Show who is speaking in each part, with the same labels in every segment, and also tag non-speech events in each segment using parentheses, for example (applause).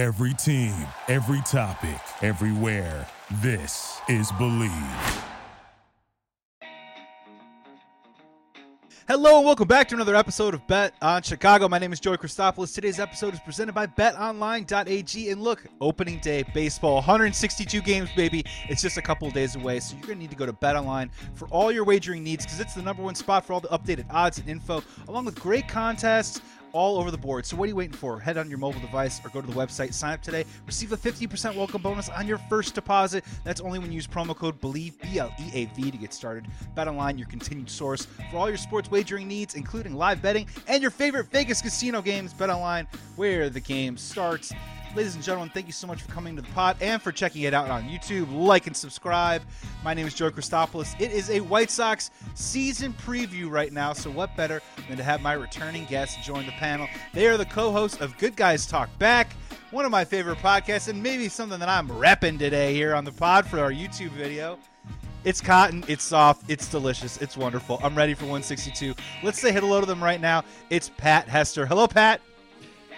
Speaker 1: Every team, every topic, everywhere. This is Bleav.
Speaker 2: Hello and welcome back to another episode of Bet on Chicago. My name is Joey Christopoulos. Today's episode is presented by BetOnline.ag. And look, opening day baseball, 162 games, baby. It's just a couple days away, so you're going to need to go to BetOnline for all your wagering needs because it's the number one spot for all the updated odds and info, along with great contests all over the board. So what are you waiting for? Head on your mobile device or go to the website, sign up today, receive a 50% welcome bonus on your first deposit. That's only when you use promo code BLEAV, B L E A V, to get started. Bet online, your continued source for all your sports wagering needs, including live betting and your favorite Vegas casino games. Bet online, where the game starts. Ladies and gentlemen, thank you so much for coming to the pod and for checking it out on YouTube. Like and subscribe. My name is Joe Christopoulos. It is a White Sox season preview right now, so what better than to have my returning guests join the panel? They are the co hosts of Good Guys Talk Back, one of my favorite podcasts, and maybe something that I'm repping today here on the pod for our YouTube video. It's cotton, it's soft, it's delicious, it's wonderful. I'm ready for 162. Let's say hello to them right now. It's Pat Hester. Hello, Pat.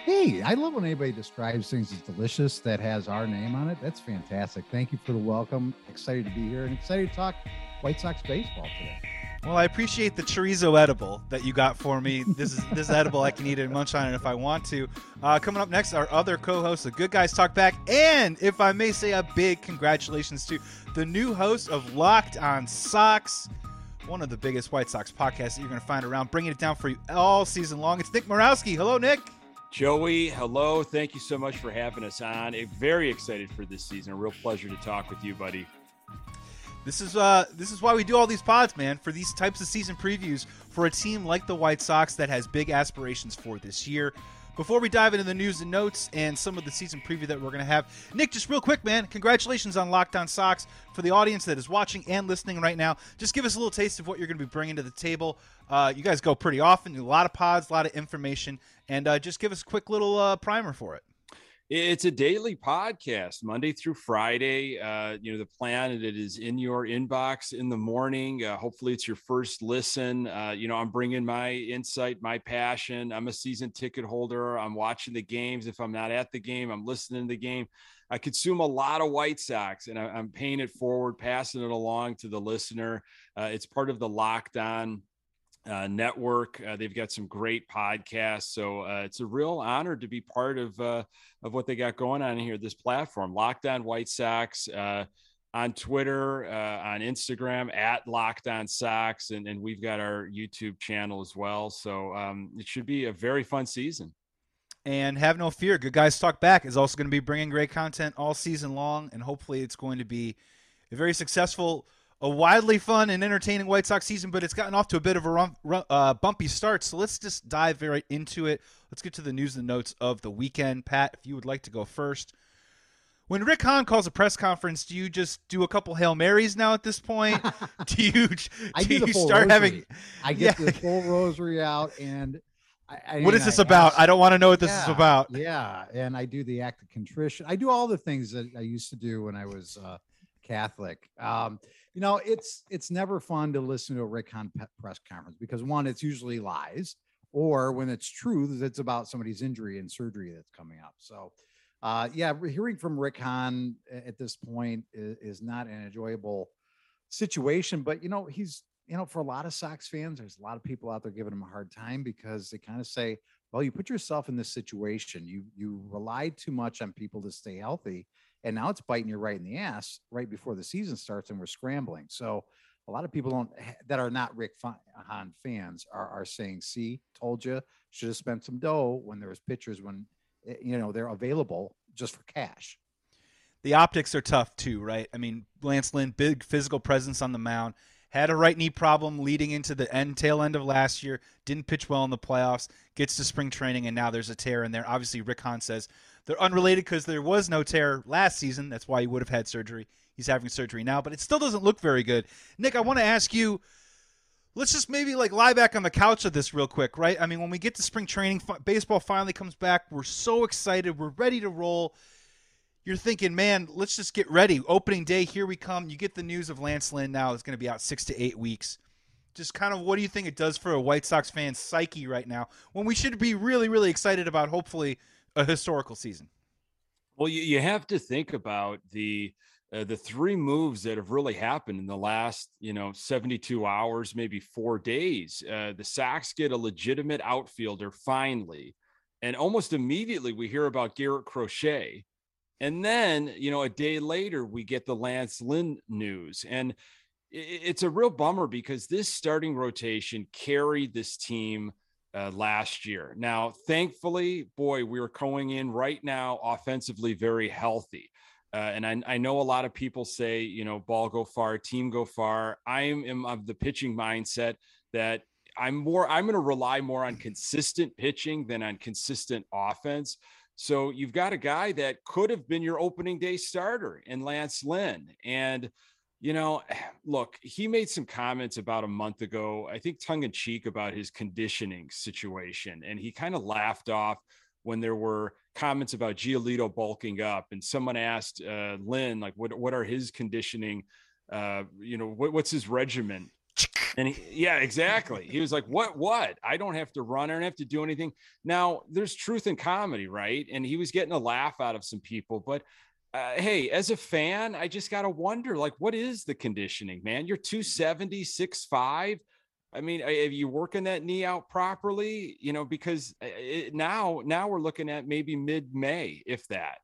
Speaker 3: Hey, I love when anybody describes things as delicious that has our name on it. That's fantastic. Thank you for the welcome. Excited to be here and excited to talk White Sox baseball today.
Speaker 2: Well, I appreciate the chorizo edible that you got for me. This is this edible I can eat and munch on it if I want to. Uh, coming up next, our other co-host, the Good Guys Talk Back, and if I may say, a big congratulations to the new host of Locked On Sox, one of the biggest White Sox podcasts that you're going to find around, bringing it down for you all season long. It's Nick Morawski. Hello, Nick.
Speaker 4: Joey, hello. Thank you so much for having us on. Very excited for this season. A real pleasure to talk with you, buddy.
Speaker 2: This is uh this is why we do all these pods, man, for these types of season previews for a team like the White Sox that has big aspirations for this year. Before we dive into the news and notes and some of the season preview that we're going to have, Nick, just real quick, man, congratulations on Locked On Sox. For the audience that is watching and listening right now, just give us a little taste of what you're going to be bringing to the table. Uh, you guys go pretty often, a lot of pods, a lot of information, and uh, just give us a quick little uh, primer for it.
Speaker 4: It's a daily podcast, Monday through Friday. Uh, you know, the plan it is in your inbox in the morning. Uh, hopefully, it's your first listen. Uh, you know, I'm bringing my insight, my passion. I'm a season ticket holder. I'm watching the games. If I'm not at the game, I'm listening to the game. I consume a lot of White Sox, and I, am paying it forward, passing it along to the listener. Uh, it's part of the Locked On uh, network. Uh, they've got some great podcasts, so uh, it's a real honor to be part of uh, of what they got going on here. This platform, Locked On White Sox, uh, on Twitter, uh, on Instagram at Locked On Sox, and, and we've got our YouTube channel as well. So um, it should be a very fun season.
Speaker 2: And have no fear, Good Guys Talk Back is also going to be bringing great content all season long, and hopefully it's going to be a very successful a wildly fun and entertaining White Sox season, but it's gotten off to a bit of a rump, uh, bumpy start. So let's just dive right into it. Let's get to the news and notes of the weekend. Pat, if you would like to go first. When Rick Hahn calls a press conference, do you just do a couple hail marys now at this point? (laughs) do you? Do
Speaker 3: I do
Speaker 2: you
Speaker 3: start rosary. having? I get yeah. the full rosary out, and
Speaker 2: I, I what is this I about? Ask, I don't want to know what this yeah, is about.
Speaker 3: Yeah, and I do the act of contrition. I do all the things that I used to do when I was uh, Catholic. Um, you know, it's it's never fun to listen to a Rick Hahn press conference because one, it's usually lies, or when it's true, it's about somebody's injury and surgery that's coming up. So, uh, yeah, hearing from Rick Hahn at this point is, is not an enjoyable situation. But you know, he's you know, for a lot of Sox fans, there's a lot of people out there giving him a hard time because they kind of say, well, you put yourself in this situation. You you relied too much on people to stay healthy and now it's biting you right in the ass right before the season starts and we're scrambling. So a lot of people don't that are not rick hahn fans are, are saying see told you should have spent some dough when there was pitchers when eh, you know they're available just for cash.
Speaker 2: The optics are tough too right? I mean lance lynn big physical presence on the mound had a right knee problem leading into the end tail end of last year didn't pitch well in the playoffs gets to spring training and now there's a tear in there obviously rick hahn says they're unrelated because there was no tear last season. That's why he would have had surgery. He's having surgery now, but it still doesn't look very good. Nick, I want to ask you. Let's just maybe like lie back on the couch of this real quick, right? I mean, when we get to spring training, baseball finally comes back. We're so excited. We're ready to roll. You're thinking, man, let's just get ready. Opening day, here we come. You get the news of Lance Lynn now is going to be out six to eight weeks. Just kind of what do you think it does for a White Sox fan psyche right now when we should be really, really excited about hopefully a historical season.
Speaker 4: Well, you, you have to think about the uh, the three moves that have really happened in the last, you know, 72 hours, maybe four days. Uh, the Sox get a legitimate outfielder finally. And almost immediately we hear about Garrett Crochet. And then, you know, a day later, we get the Lance Lynn news. And it's a real bummer because this starting rotation carried this team uh, last year. Now, thankfully, boy, we're going in right now offensively very healthy. Uh, and I, I, know a lot of people say, you know, ball go far, team go far. I am of the pitching mindset that I'm more, I'm going to rely more on consistent pitching than on consistent offense. So you've got a guy that could have been your opening day starter in Lance Lynn. And, you know, (sighs) look, he made some comments about a month ago, I think tongue in cheek about his conditioning situation. And he kind of laughed off when there were comments about Giolito bulking up, and someone asked uh, Lynn, like, what what are his conditioning? Uh, you know, what, what's his regimen? And he, yeah, exactly. He was like, "What? What? I don't have to run. I don't have to do anything." Now, there's truth in comedy, right? And he was getting a laugh out of some people, but uh, hey, as a fan, I just got to wonder, like, what is the conditioning, man? You're 270, 6'5. I mean, are you working that knee out properly? You know, because uh, it, now now we're looking at maybe mid May, if that.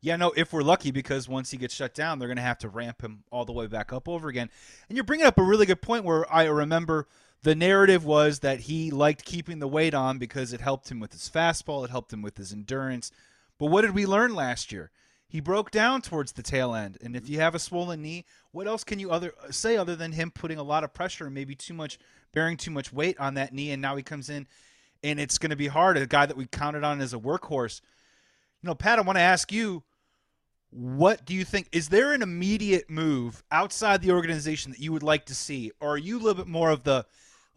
Speaker 2: Yeah, no, if we're lucky, because once he gets shut down, they're going to have to ramp him all the way back up over again. And you're bringing up a really good point where I remember the narrative was that he liked keeping the weight on because it helped him with his fastball, it helped him with his endurance. But what did we learn last year? He broke down towards the tail end, and if mm-hmm. you have a swollen knee, what else can you other uh, say other than him putting a lot of pressure and maybe too much bearing too much weight on that knee? And now he comes in, and it's going to be hard. A guy that we counted on as a workhorse. You know, Pat, I want to ask you, what do you think? Is there an immediate move outside the organization that you would like to see, or are you a little bit more of the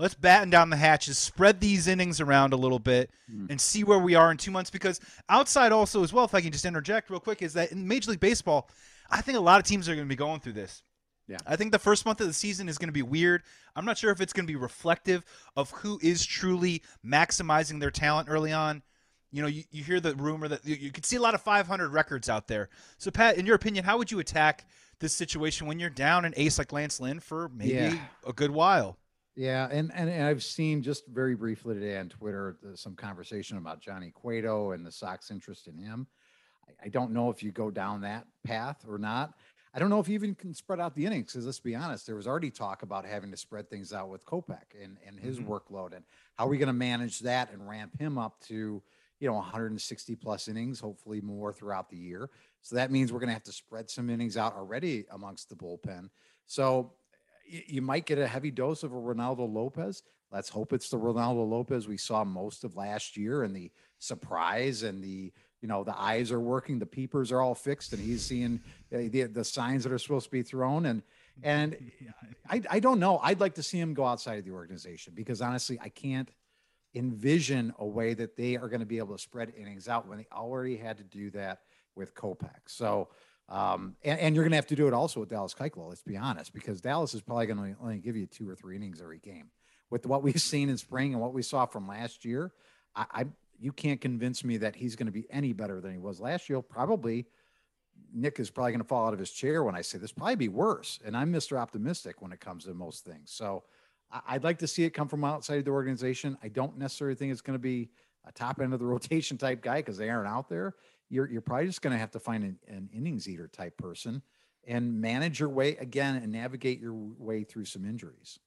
Speaker 2: let's batten down the hatches, spread these innings around a little bit, mm. and see where we are in two months. Because outside, also as well, if I can just interject real quick, is that in Major League Baseball, I think a lot of teams are going to be going through this.
Speaker 3: Yeah.
Speaker 2: I think the first month of the season is going to be weird. I'm not sure if it's going to be reflective of who is truly maximizing their talent early on. You know, you, you hear the rumor that you, you could see a lot of 500 records out there. So, Pat, in your opinion, how would you attack this situation when you're down an ace like Lance Lynn for maybe yeah. a good while?
Speaker 3: Yeah, and, and, and I've seen just very briefly today on Twitter some conversation about Johnny Cueto and the Sox interest in him. I, I, don't know if you go down that path or not. I don't know if you even can spread out the innings because let's be honest, there was already talk about having to spread things out with Kopech and, and his mm-hmm. workload and how are we going to manage that and ramp him up to you know 160 plus innings, hopefully more throughout the year. So that means we're going to have to spread some innings out already amongst the bullpen. So you might get a heavy dose of a Reynaldo Lopez. Let's hope it's the Reynaldo Lopez we saw most of last year and the surprise and the you know the eyes are working, the peepers are all fixed, and he's seeing uh, the, the signs that are supposed to be thrown. And and (laughs) I, I don't know. I'd like to see him go outside of the organization because honestly, I can't envision a way that they are going to be able to spread innings out when they already had to do that with Kopech. So um, and, and, you're going to have to do it also with Dallas Keuchel. Let's be honest, because Dallas is probably going to only give you two or three innings every game. With what we've seen in spring and what we saw from last year, I, I you can't convince me that he's going to be any better than he was last year. Probably Nick is probably going to fall out of his chair when I say this. Probably be worse. And I'm Mr. Optimistic when it comes to most things. So I, would like to see it come from outside the organization. I don't necessarily think it's going to be a top end of the (laughs) rotation type guy because they aren't out there you're you're probably just going to have to find an, an innings eater type person and manage your way again and navigate your way through some injuries.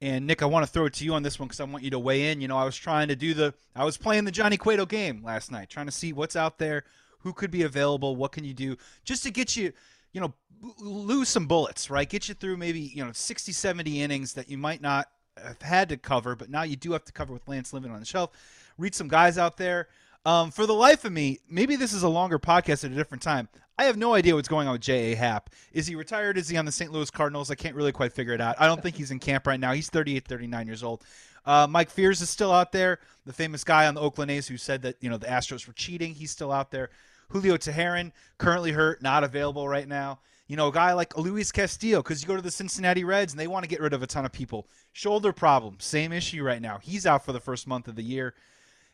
Speaker 2: And Nick, I want to throw it to you on this one because I want you to weigh in. You know, I was trying to do the, I was playing the Johnny Cueto game last night, trying to see what's out there, who could be available, what can you do, just to get you, you know, lose some bullets, right? Get you through maybe you know 60, 70 innings that you might not have had to cover, but now you do have to cover with Lance living on the shelf. Read some guys out there. Um, for the life of me, maybe this is a longer podcast at a different time. I have no idea what's going on with J.A. Happ. Is he retired? Is he on the St. Louis Cardinals? I can't really quite figure it out. I don't think he's in camp right now. He's 38, 39 years old. Uh, Mike Fiers is still out there, the famous guy on the Oakland A's who said that you know the Astros were cheating. He's still out there. Julio Teheran currently hurt, not available right now. You know, a guy like Luis Castillo, because you go to the Cincinnati Reds and they want to get rid of a ton of people. Shoulder problem, same issue right now. He's out for the first month of the year.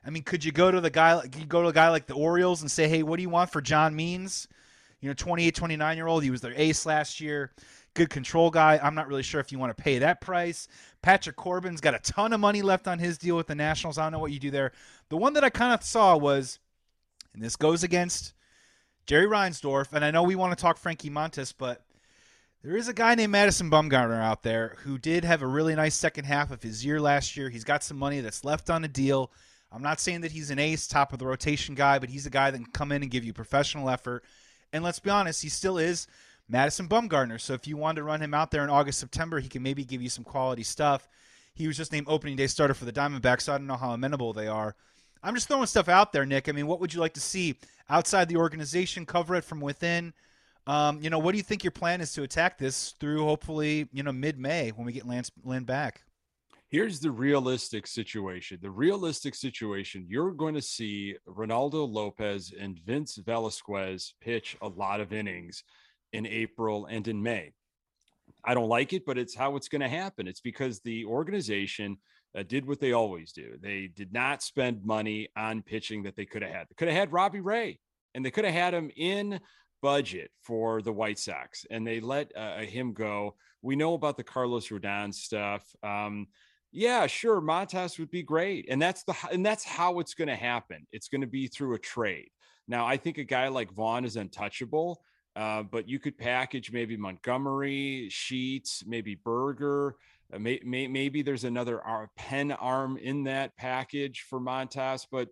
Speaker 2: I mean, could you go to the guy you go to a guy like the Orioles and say, "Hey, what do you want for John Means?" You know, 28, 29 year old. He was their ace last year. Good control guy. I'm not really sure if you want to pay that price. Patrick Corbin's got a ton of money left on his deal with the Nationals. I don't know what you do there. The one that I kind of saw was, and this goes against Jerry Reinsdorf, and I know we want to talk Frankie Montas, but there is a guy named Madison Bumgarner out there who did have a really nice second half of his year last year. He's got some money that's left on a deal. I'm not saying that he's an ace, top of the rotation guy, but he's a guy that can come in and give you professional effort. And let's be honest, he still is Madison Bumgarner. So if you wanted to run him out there in August, September, he can maybe give you some quality stuff. He was just named opening day starter for the Diamondbacks, so I don't know how amenable they are. I'm just throwing stuff out there, Nick. I mean, what would you like to see outside the organization? Cover it from within. Um, you know, what do you think your plan is to attack this through hopefully, you know, mid May when we get Lance Lynn back?
Speaker 4: Here's the realistic situation. The realistic situation, you're going to see Reynaldo Lopez and Vince Velasquez pitch a lot of innings in April and in May. I don't like it, but it's how it's going to happen. It's because the organization uh, did what they always do. They did not spend money on pitching that they could have had. They could have had Robbie Ray, and they could have had him in budget for the White Sox, and they let uh, him go. We know about the Carlos Rodon stuff. Um, yeah, sure, Montas would be great, and that's the and that's how it's going to happen. It's going to be through a trade. Now, I think a guy like Vaughn is untouchable, uh, but you could package maybe Montgomery, Sheets, maybe Burger. Uh, may, may, maybe there's another pen arm in that package for Montas, but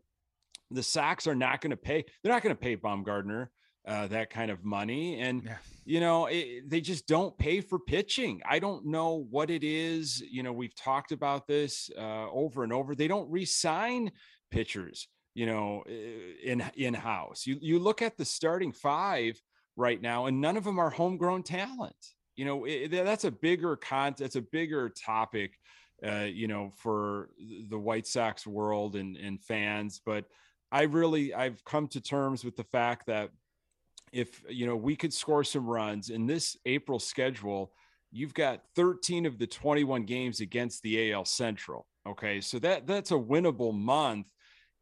Speaker 4: the Sox are not going to pay. They're not going to pay Bumgarner uh, that kind of money. And, yeah. you know, it, they just don't pay for pitching. I don't know what it is. You know, we've talked about this uh, over and over. They don't resign pitchers, you know, in in house. You, you look at the starting five right now, and none of them are homegrown talent. You know, it, that's a bigger con. That's a bigger topic, uh, you know, for the White Sox world and, and fans. But I really, I've come to terms with the fact that if you know we could score some runs in this April schedule, you've got 13 of the 21 games against the AL Central. Okay, so that that's a winnable month.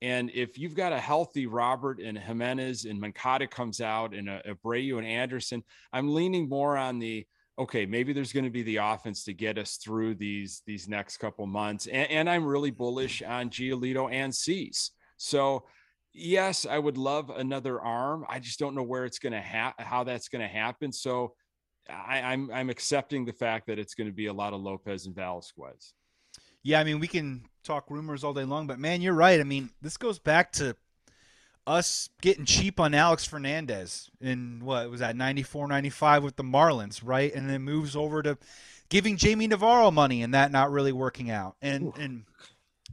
Speaker 4: And if you've got a healthy Robert and Jimenez and Moncada comes out and a, Abreu and Anderson, I'm leaning more on the okay, maybe there's going to be the offense to get us through these these next couple months. And, and I'm really mm-hmm. bullish on Giolito and Cease. So yes, I would love another arm. I just don't know where it's going to ha- how that's going to happen. So I, I'm I'm accepting the fact that it's going to be a lot of Lopez and Velasquez.
Speaker 2: Yeah, I mean we can talk rumors all day long, but man, you're right. I mean this goes back to us getting cheap on Alex Fernandez in what was that 94 95 with the Marlins, right? And then moves over to giving Jamie Navarro money and that not really working out. And Ooh. and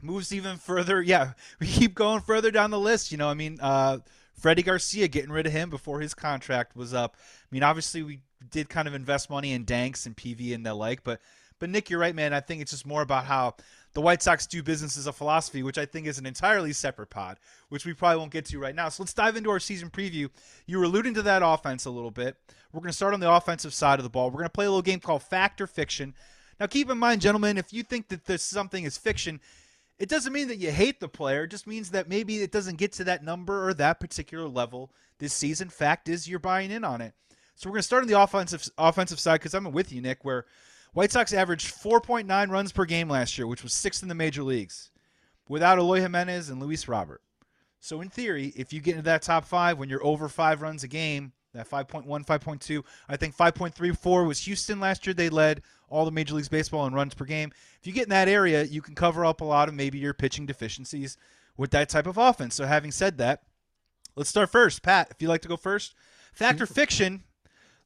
Speaker 2: moves even further. Yeah, (laughs) we keep going further down the list. You know, I mean, uh, Freddie Garcia getting rid of him before his contract was up. I mean, obviously we did kind of invest money in Danks and Peavy and the like, but but Nick, you're right, man. I think it's just more about how the White Sox do business as a philosophy, which I think is an entirely separate pod, which we probably won't get to right now. So let's dive into our season preview. You were alluding to that offense a little bit. We're going to start on the offensive side of the ball. We're going to play a little game called Fact or Fiction. Now, keep in mind, gentlemen, if you think that this something is fiction, it doesn't mean that you hate the player. It just means that maybe it doesn't get to that number or that particular level this season. Fact is, you're buying in on it. So we're going to start on the offensive offensive side because I'm with you, Nick. Where White Sox averaged 4.9 runs per game last year, which was sixth in the major leagues, without Eloy Jimenez and Luis Robert. So in theory, if you get into that top five when you're over five runs a game, that 5.1, 5.2. I think 5.34 was Houston last year. They led all the Major Leagues Baseball in runs per game. If you get in that area, you can cover up a lot of maybe your pitching deficiencies with that type of offense. So, having said that, let's start first. Pat, if you'd like to go first. Fact or fiction,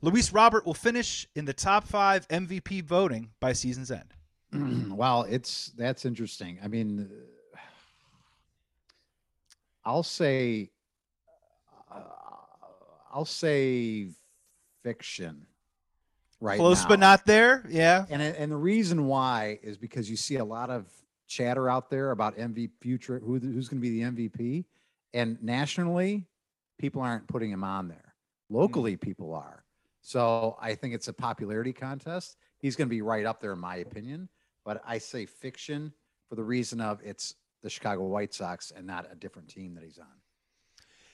Speaker 2: Luis Robert will finish in the top five MVP voting by season's end. (clears throat)
Speaker 3: well, it's that's interesting. I mean, I'll say I'll say fiction. Right,
Speaker 2: close
Speaker 3: now.
Speaker 2: but not there. Yeah,
Speaker 3: and and the reason why is because you see a lot of chatter out there about MVP future who, who's going to be the MVP, and nationally, people aren't putting him on there. Locally, mm. people are. So I think it's a popularity contest. He's going to be right up there, in my opinion. But I say fiction for the reason of it's the Chicago White Sox and not a different team that he's on.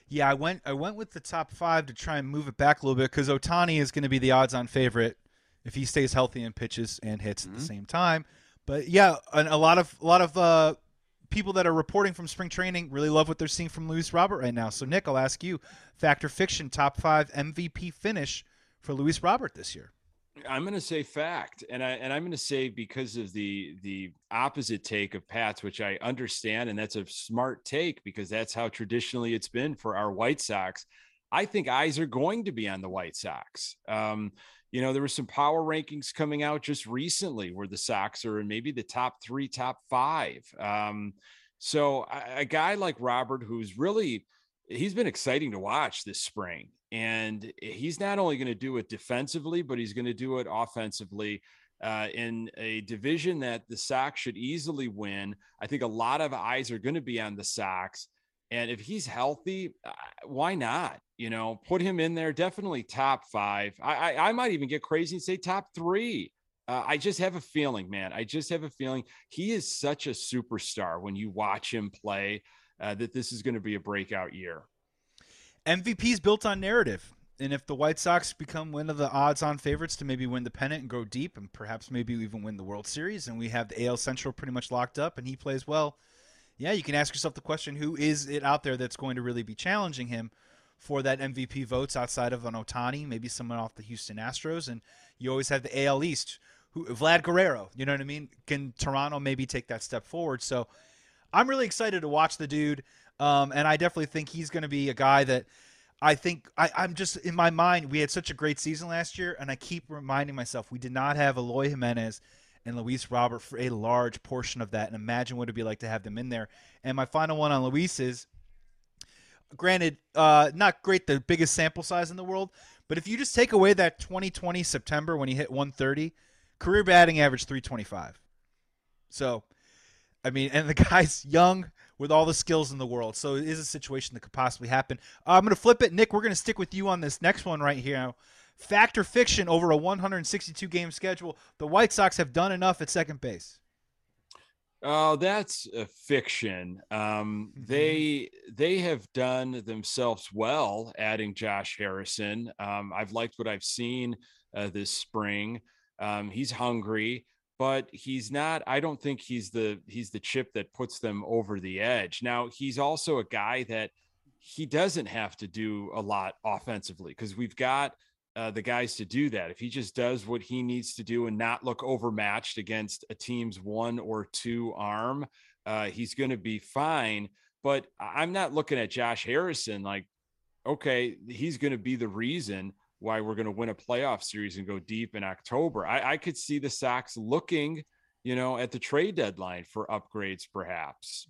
Speaker 2: Yeah, I went I went with the top five to try and move it back a little bit because Ohtani is going to be the odds-on favorite if he stays healthy and pitches and hits mm-hmm. at the mm-hmm. same time. But yeah, a lot of a lot of uh, people that are reporting from spring training really love what they're seeing from Luis Robert right now. So Nick, I'll ask you, Fact or Fiction top five MVP finish for Luis Robert this year.
Speaker 4: I'm going to say fact, and I and I'm going to say because of the the opposite take of Pat's, which I understand, and that's a smart take because that's how traditionally it's been for our White Sox. I think eyes are going to be on the White Sox. Um, you know, there were some power rankings coming out just recently where the Sox are in maybe the top three, top five. Um, so a, a guy like Robert, who's really he's been exciting to watch this spring. And he's not only going to do it defensively, but he's going to do it offensively. Uh, in a division that the Sox should easily win. I think a lot of eyes are going to be on the Sox. And if he's healthy, uh, why not? You know, put him in there. Definitely top five. I, I, I might even get crazy and say top three. Uh, I just have a feeling, man. I just have a feeling he is such a superstar when you watch him play uh, that this is going to be a breakout year.
Speaker 2: MVP is built on narrative. And if the White Sox become one of the odds on favorites to maybe win the pennant and go deep and perhaps maybe even win the World Series, and we have the AL Central pretty much locked up and he plays well, yeah, you can ask yourself the question who is it out there that's going to really be challenging him for that MVP votes outside of an Ohtani, maybe someone off the Houston Astros? And you always have the AL East, who Vlad Guerrero, you know what I mean? Can Toronto maybe take that step forward? So I'm really excited to watch the dude. Um, and I definitely think he's going to be a guy that I think I, I'm just in my mind. We had such a great season last year, and I keep reminding myself we did not have Eloy Jimenez and Luis Robert for a large portion of that. And imagine what it'd be like to have them in there. And my final one on Luis is granted, uh, not great, the biggest sample size in the world, but if you just take away that 2020 September when he hit 130, career batting average 325. So, I mean, and the (laughs) guy's young with all the skills in the world. So it is a situation that could possibly happen. Uh, I'm going to flip it. Nick, we're going to stick with you on this next one right here. Fact or fiction over a 162 game schedule. The White Sox have done enough at second base.
Speaker 4: Oh, that's a fiction. Um, mm-hmm. They they have done themselves well adding Josh Harrison. Um, I've liked what I've seen uh, this spring. Um, he's hungry but he's not i don't think he's the he's the chip that puts them over the edge. Now he's also a guy that he doesn't have to do a lot offensively because we've got uh, the guys to do that. If he just does what he needs to do and not look overmatched against a team's one or two arm uh, he's going to be fine. But i'm not looking at josh harrison like okay he's going to be the reason why we're going to win a playoff series and go deep in October. I, I could see the Sox looking, you know, at the trade deadline for upgrades, perhaps.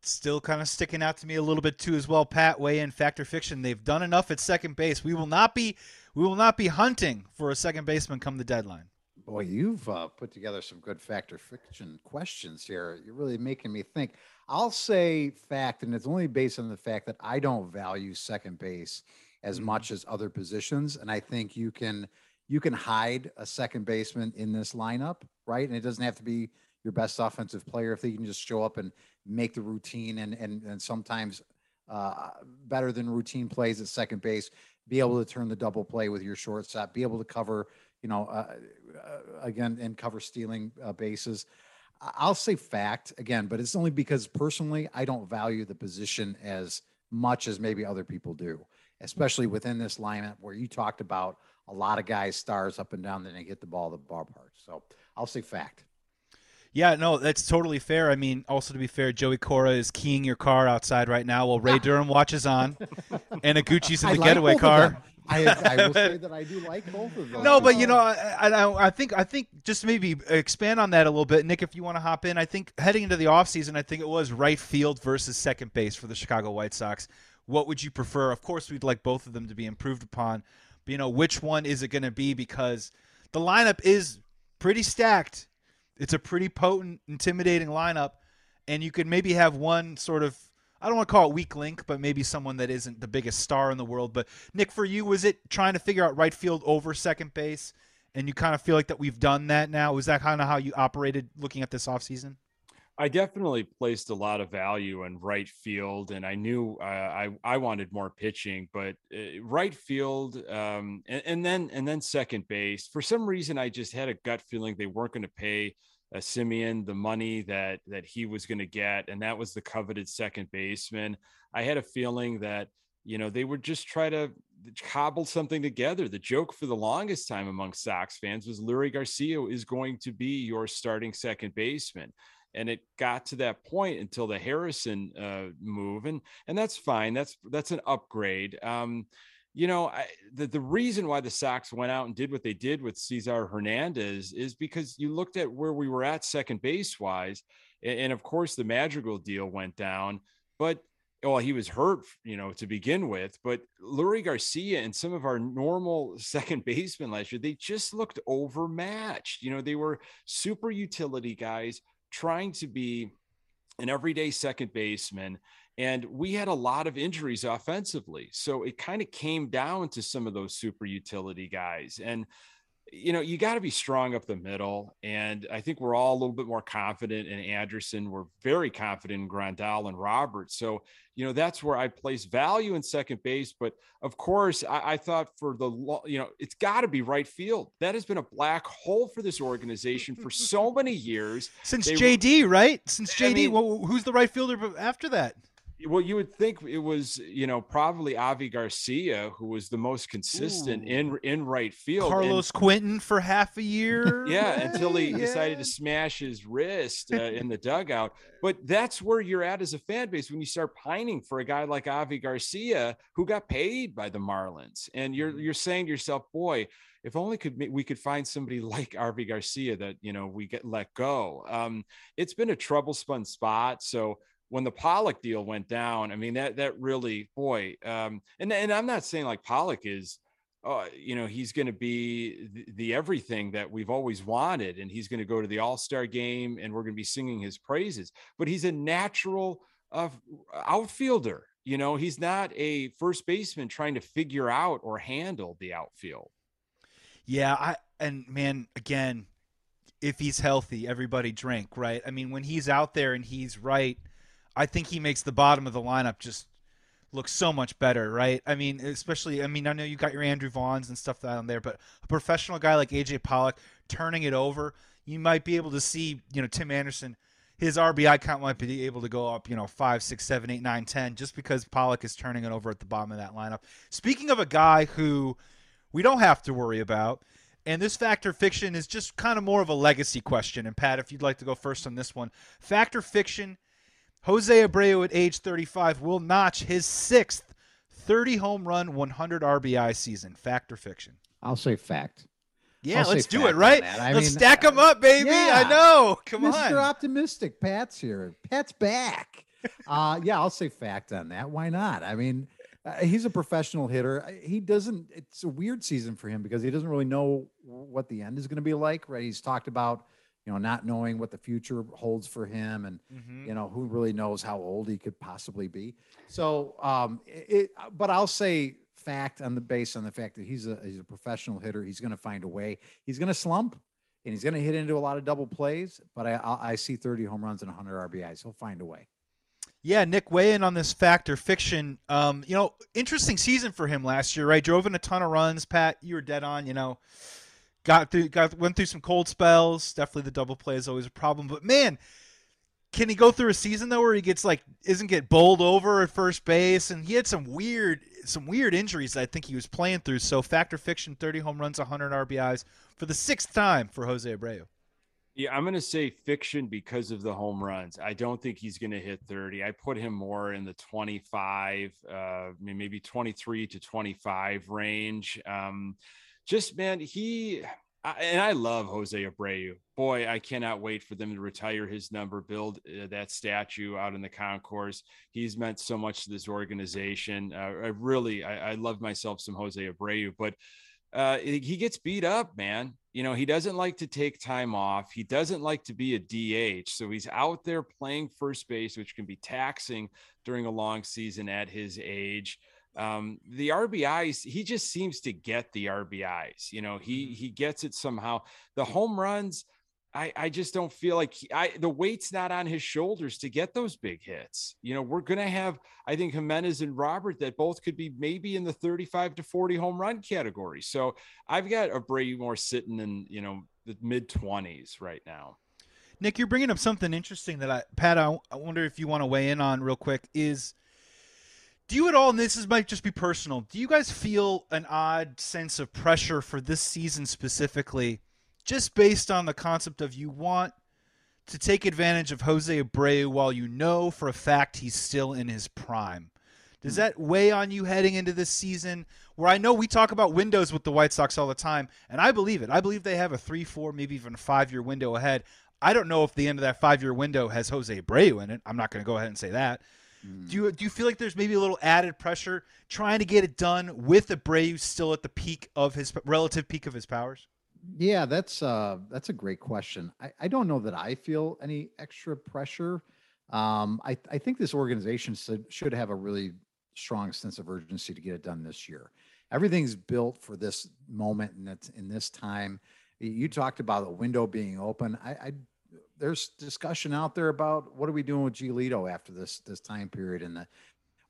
Speaker 2: Still kind of sticking out to me a little bit too, as well. Pat, weigh in fact or fiction. They've done enough at second base. We will not be, we will not be hunting for a second baseman come the deadline.
Speaker 3: Boy, you've uh, put together some good fact or fiction questions here. You're really making me think. I'll say fact, and it's only based on the fact that I don't value second base as mm-hmm. much as other positions. And I think you can you can hide a second baseman in this lineup, right? And it doesn't have to be your best offensive player if they can just show up and make the routine and and and sometimes uh, better than routine plays at second base, be able to turn the double play with your shortstop, be able to cover, you know, uh, uh, again and cover stealing uh, bases. I'll say fact again, but it's only because personally I don't value the position as much as maybe other people do especially within this lineup where you talked about a lot of guys stars up and down then they get the ball the ballpark. So I'll say fact.
Speaker 2: Yeah, no, that's totally fair. I mean, also to be fair, Joey Cora is keying your car outside right now while Ray (laughs) Durham watches on, and Iguchi's in the like getaway car.
Speaker 3: I, I, (laughs) will say that I do like both of them.
Speaker 2: No, but you know, I, I, I, think I think just maybe expand on that a little bit, Nick. If you want to hop in, I think heading into the offseason, I think it was right field versus second base for the Chicago White Sox what would you prefer? Of course, we'd like both of them to be improved upon. But, you know, which one is it going to be? Because the lineup is pretty stacked. It's a pretty potent, intimidating lineup. And you could maybe have one sort of, I don't want to call it weak link, but maybe someone that isn't the biggest star in the world. But, Nick, for you, was it trying to figure out right field over second base? And you kind of feel like that we've done that now? Was that kind of how you operated looking at this offseason?
Speaker 4: I definitely placed a lot of value in right field, and I knew uh, I I wanted more pitching, but uh, right field, um, and, and, then and then second base. For some reason, I just had a gut feeling they weren't going to pay uh, Semien the money that that he was going to get, and that was the coveted second baseman. I had a feeling that you know they would just try to cobble something together. The joke for the longest time among Sox fans was Leury Garcia is going to be your starting second baseman and it got to that point until the Harrison uh, move, and and that's fine. That's that's an upgrade. Um, you know, I, the the reason why the Sox went out and did what they did with Cesar Hernandez is because you looked at where we were at second base wise, and, and of course the Madrigal deal went down, but well, he was hurt, you know, to begin with, but Leury Garcia and some of our normal (laughs) second basemen last year, they just looked overmatched. You know, they were super utility guys trying to be an everyday second baseman. And we had a lot of injuries offensively. So it kind of came down to some of those super utility guys. And you know, you got to be strong up the middle. And I think we're all a little bit more confident in Anderson. We're very confident in Grandal and Roberts. So, you know, that's where I place value in second base. But of course, I, I thought for the, you know, it's got to be right field. That has been a black hole for this organization for so (laughs) many years.
Speaker 2: Since they, JD, right? Since JD, I mean, well, who's the right fielder after that?
Speaker 4: Well, you would think it was, you know, probably Avi Garcia who was the most consistent Ooh. in in right field.
Speaker 2: Carlos and, Quentin for half a year. (laughs)
Speaker 4: Yeah, until he yeah. decided to smash his wrist uh, in the (laughs) dugout. But that's where you're at as a fan base when you start pining for a guy like Avi Garcia who got paid by the Marlins, and you're mm-hmm. you're saying to yourself, boy. If only could we could find somebody (laughs) like Avi Garcia that you know we get let go. Um, it's been a trouble spun spot, so when the Pollock deal went down, I mean that that really, boy, um, and and I'm not saying like Pollock is, uh, you know, he's going to be the, the, everything that we've always wanted, and he's going to go to the All Star game, and we're going to be singing his praises. But he's a natural uh, outfielder. You know, he's not a first baseman trying to figure out or handle the outfield.
Speaker 2: Yeah, I and man, again, if he's healthy, everybody drink, right? I mean, when he's out there and he's right I think he makes the bottom of the lineup just look so much better, right? I mean, especially, I mean, I know you got your Andrew Vaughns and stuff down there, but a professional guy like AJ Pollock turning it over, you might be able to see, you know, Tim Anderson, his RBI count might be able to go up, you know, five, six, seven, eight, nine, ten, just because Pollock is turning it over at the bottom of that lineup. Speaking of a guy who we don't have to worry about, and this fact or fiction is just kind of more of a legacy question. And Pat, if you'd like to go first on this one, fact or fiction Jose Abreu at age 35 will notch his sixth 30 home run, 100 RBI season. Fact or fiction?
Speaker 3: I'll say fact.
Speaker 2: Yeah, I'll let's do it, right? let's mean, stack them up, baby. Yeah. I know. Come
Speaker 3: Mr.
Speaker 2: on.
Speaker 3: Mr. Optimistic. Pat's here. Pat's back. (laughs) uh, yeah, I'll say fact on that. Why not? I mean, uh, he's a professional hitter. He doesn't, it's a weird season for him because he doesn't really know what the end is going to be like, right? He's talked about you know, not knowing what the future holds for him, and mm-hmm. you know, who really knows how old he could possibly be. So, um, it, but I'll say fact on the base on the fact that he's a he's a professional hitter. He's going to find a way. He's going to slump, and he's going to hit into a lot of double plays. But I I see 30 home runs and 100 RBIs. He'll find a way.
Speaker 2: Yeah, Nick, weigh in on this fact or fiction. Um, you know, interesting season for him last year, right? Drove in a ton of runs. Pat, you were dead on. You know, got through got went through some cold spells. Definitely the double play is always a problem. But man, can he go through a season though where he gets like isn't get bowled over at first base and he had some weird some weird injuries I think he was playing through. So fact or fiction, 30 home runs, 100 RBIs for the sixth time for Jose Abreu.
Speaker 4: Yeah, I'm going to say fiction because of the home runs. I don't think he's going to hit 30. I put him more in the 25, uh, maybe 23 to 25 range. Um, just man, he and I love Jose Abreu. Boy, I cannot wait for them to retire his number, build uh, that statue out in the concourse. He's meant so much to this organization. Uh, I really, I, I, love myself some Jose Abreu, but uh, he gets beat up, man. You know, he doesn't like to take time off. He doesn't like to be a DH. So he's out there playing first base, which can be taxing during a long season at his age um, the RBIs, he just seems to get the RBIs. You know, he mm-hmm. he gets it somehow. The home runs, I, I just don't feel like he, I the weight's not on his shoulders to get those big hits. You know, we're gonna have I think Jimenez and Robert that both could be maybe in the 35 to 40 home run category. So I've got Abreu more sitting in you know the mid 20s right now.
Speaker 2: Nick, you're bringing up something interesting that I Pat I, I wonder if you want to weigh in on real quick is do you at all, and this is, might just be personal, do you guys feel an odd sense of pressure for this season specifically, just based on the concept of you want to take advantage of Jose Abreu while you know for a fact he's still in his prime? Does
Speaker 3: Hmm.
Speaker 2: that weigh on you heading into this season? Where I know we talk about windows with the White Sox all the time, and I believe it. I believe they have a three, four, maybe even a five year window ahead. I don't know if the end of that five year window has Jose Abreu in it. I'm not going to go ahead and say that. Do you do you feel like there's maybe a little added pressure trying to get it done with Abreu still at the peak of his relative peak of his powers?
Speaker 3: Yeah, that's uh that's a great question. I, I don't know that I feel any extra pressure. Um, I, I think this organization should, should have a really strong sense of urgency to get it done this year. Everything's built for this moment and that's in this time. You talked about the window being open. I, I there's discussion out there about what are we doing with Giolito after this this time period and the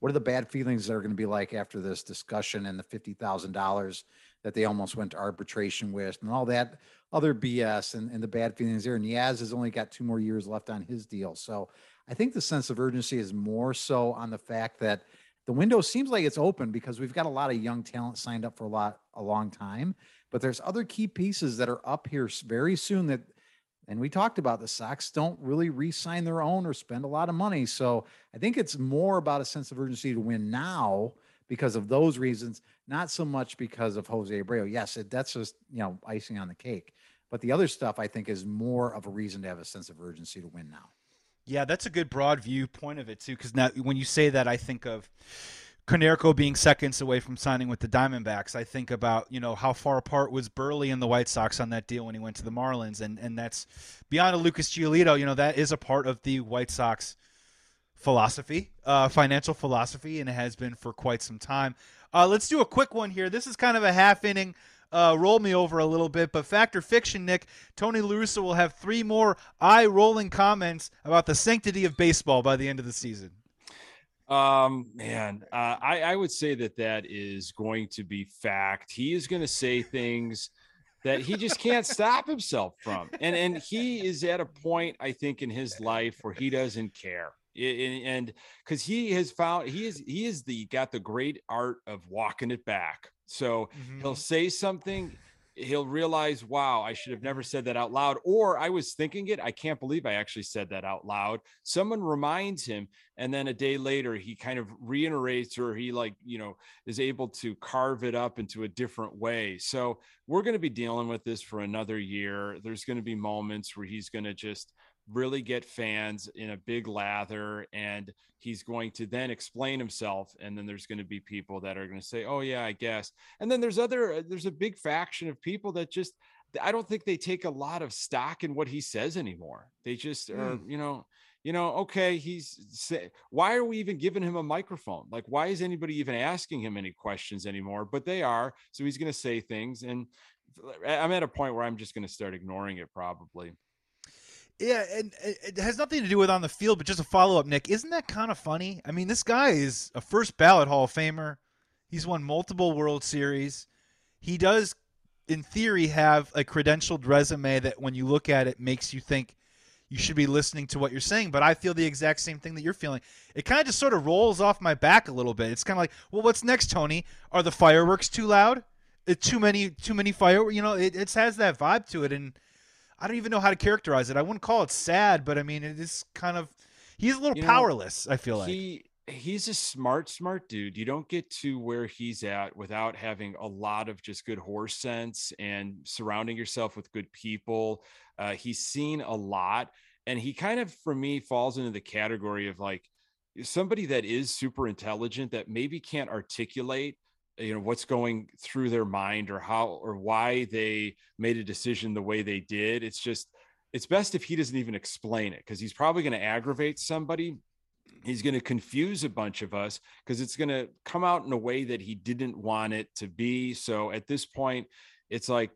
Speaker 3: what are the bad feelings that are going to be like after this discussion and the fifty thousand dollars that they almost went to arbitration with and all that other BS and, and the bad feelings there. And Yaz has only got two more years left on his deal. So I think the sense of urgency is more so on the fact that the window seems like it's open because we've got a lot of young talent signed up for a lot a long time. But there's other key pieces that are up here very soon that and we talked about the Sox don't really re-sign their own or spend a lot of money. So I think it's more about a sense of urgency to win now because of those reasons, not so much because of Jose Abreu. Yes, it, that's just you know icing on the cake. But the other stuff I think is more of a reason to have a sense of urgency to win now.
Speaker 2: Yeah, that's a good broad viewpoint of it too. Because now, when you say that, I think of Konerko being seconds away from signing with the Diamondbacks. I think about you know how far apart was Buehrle and the White Sox on that deal when he went to the Marlins, and and that's beyond a Lucas Giolito. You know that is a part of the White Sox philosophy, uh, financial philosophy, and it has been for quite some time. Uh, let's do a quick one here. This is kind of a half inning. Uh, roll me over a little bit, but fact or fiction, Nick, Tony La Russa will have three more eye rolling comments about the sanctity of baseball by the end of the season.
Speaker 4: Um, man, uh, I, I would say that that is going to be fact. He is going to say things that he just can't stop himself from, and and he is at a point I think in his life where he doesn't care, and because he has found he is he is the got the great art of walking it back. So he'll say something he'll realize wow i should have never said that out loud or i was thinking it i can't believe i actually said that out loud. Someone reminds him and then a day later he kind of reiterates or he like you know is able to carve it up into a different way. So we're going to be dealing with this for another year. There's going to be moments where he's going to just really get fans in a big lather and he's going to then explain himself and then there's going to be people that are going to say oh yeah i guess. And then there's other uh, there's a big faction of people that just i don't think they take a lot of stock in what he says anymore. They just are you know you know okay he's say, why are we even giving him a microphone? Like why is anybody even asking him any questions anymore? But they are so he's going to say things and i'm at a point where i'm just going to start ignoring it probably
Speaker 2: Yeah, and it has nothing to do with on the field, but just a follow up, Nick. Isn't that kind of funny? I mean, this guy is a first ballot Hall of Famer. He's won multiple World Series. He does, in theory, have a credentialed resume that, when you look at it, makes you think you should be listening to what you're saying. But I feel the exact same thing that you're feeling. It kind of just sort of rolls off my back a little bit. It's kind of like, well, what's next, Tony? Are the fireworks too loud? Too many, too many fireworks. You know, it, it has that vibe to it, and I don't even know how to characterize it. I wouldn't call it sad, but I mean, it is kind of. He's a little
Speaker 4: You know,
Speaker 2: powerless. I feel like.
Speaker 4: he he's a smart smart dude you don't get to where he's at without having a lot of just good horse sense and surrounding yourself with good people uh, he's seen a lot and he kind of for me falls into the category of like somebody that is super intelligent that maybe can't articulate you know what's going through their mind or how or why they made a decision the way they did. It's just it's best if he doesn't even explain it because he's probably going to aggravate somebody. He's going to confuse a bunch of us because it's going to come out in a way that he didn't want it to be. So at this point it's like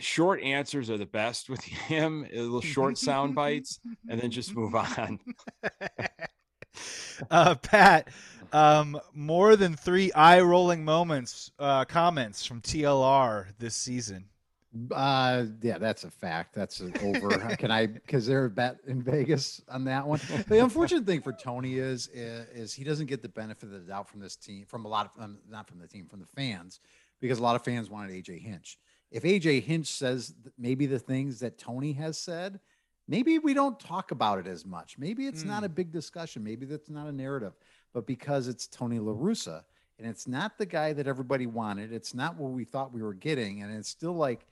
Speaker 4: short answers are the best with (laughs) him, a little short sound bites, and then just move on. (laughs)
Speaker 2: uh, Pat, um, more than three eye rolling moments, uh, comments from TLR this season.
Speaker 3: Uh, yeah, that's a fact. That's over. (laughs) Can I? Because they're a bet in Vegas on that one. The unfortunate thing for Tony is, is, is he doesn't get the benefit of the doubt from this team, from a lot of um, not from the team, from the fans, because a lot of fans wanted AJ Hinch. If AJ Hinch says maybe the things that Tony has said, maybe we don't talk about it as much. Maybe it's mm. not a big discussion. Maybe that's not a narrative. But because it's Tony La Russa and it's not the guy that everybody wanted, it's not what we thought we were getting, and it's still like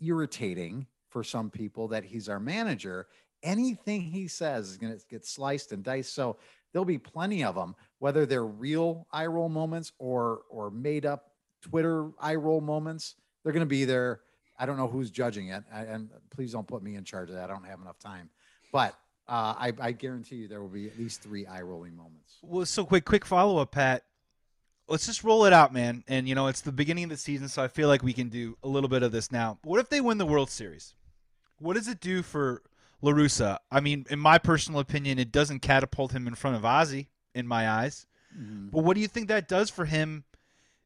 Speaker 3: irritating for some people that he's our manager. Anything he says is going to get sliced and diced. So there'll be plenty of them, whether they're real eye roll moments or or made up Twitter eye roll moments. They're going to be there. I don't know who's judging it, I, and please don't put me in charge of that. I don't have enough time, but uh, I, I guarantee you there will be at least three eye rolling moments.
Speaker 2: Well, so quick, quick follow up, Pat let's just roll it out, man. And you know, it's the beginning of the season, so I feel like we can do a little bit of this now. What if they win the World Series? What does it do for La Russa? I mean, in my personal opinion, it doesn't catapult him in front of Ozzie in my eyes. Mm-hmm. But what do you think that does for him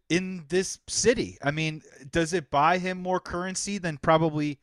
Speaker 2: in this city? I mean, does it buy him more currency than probably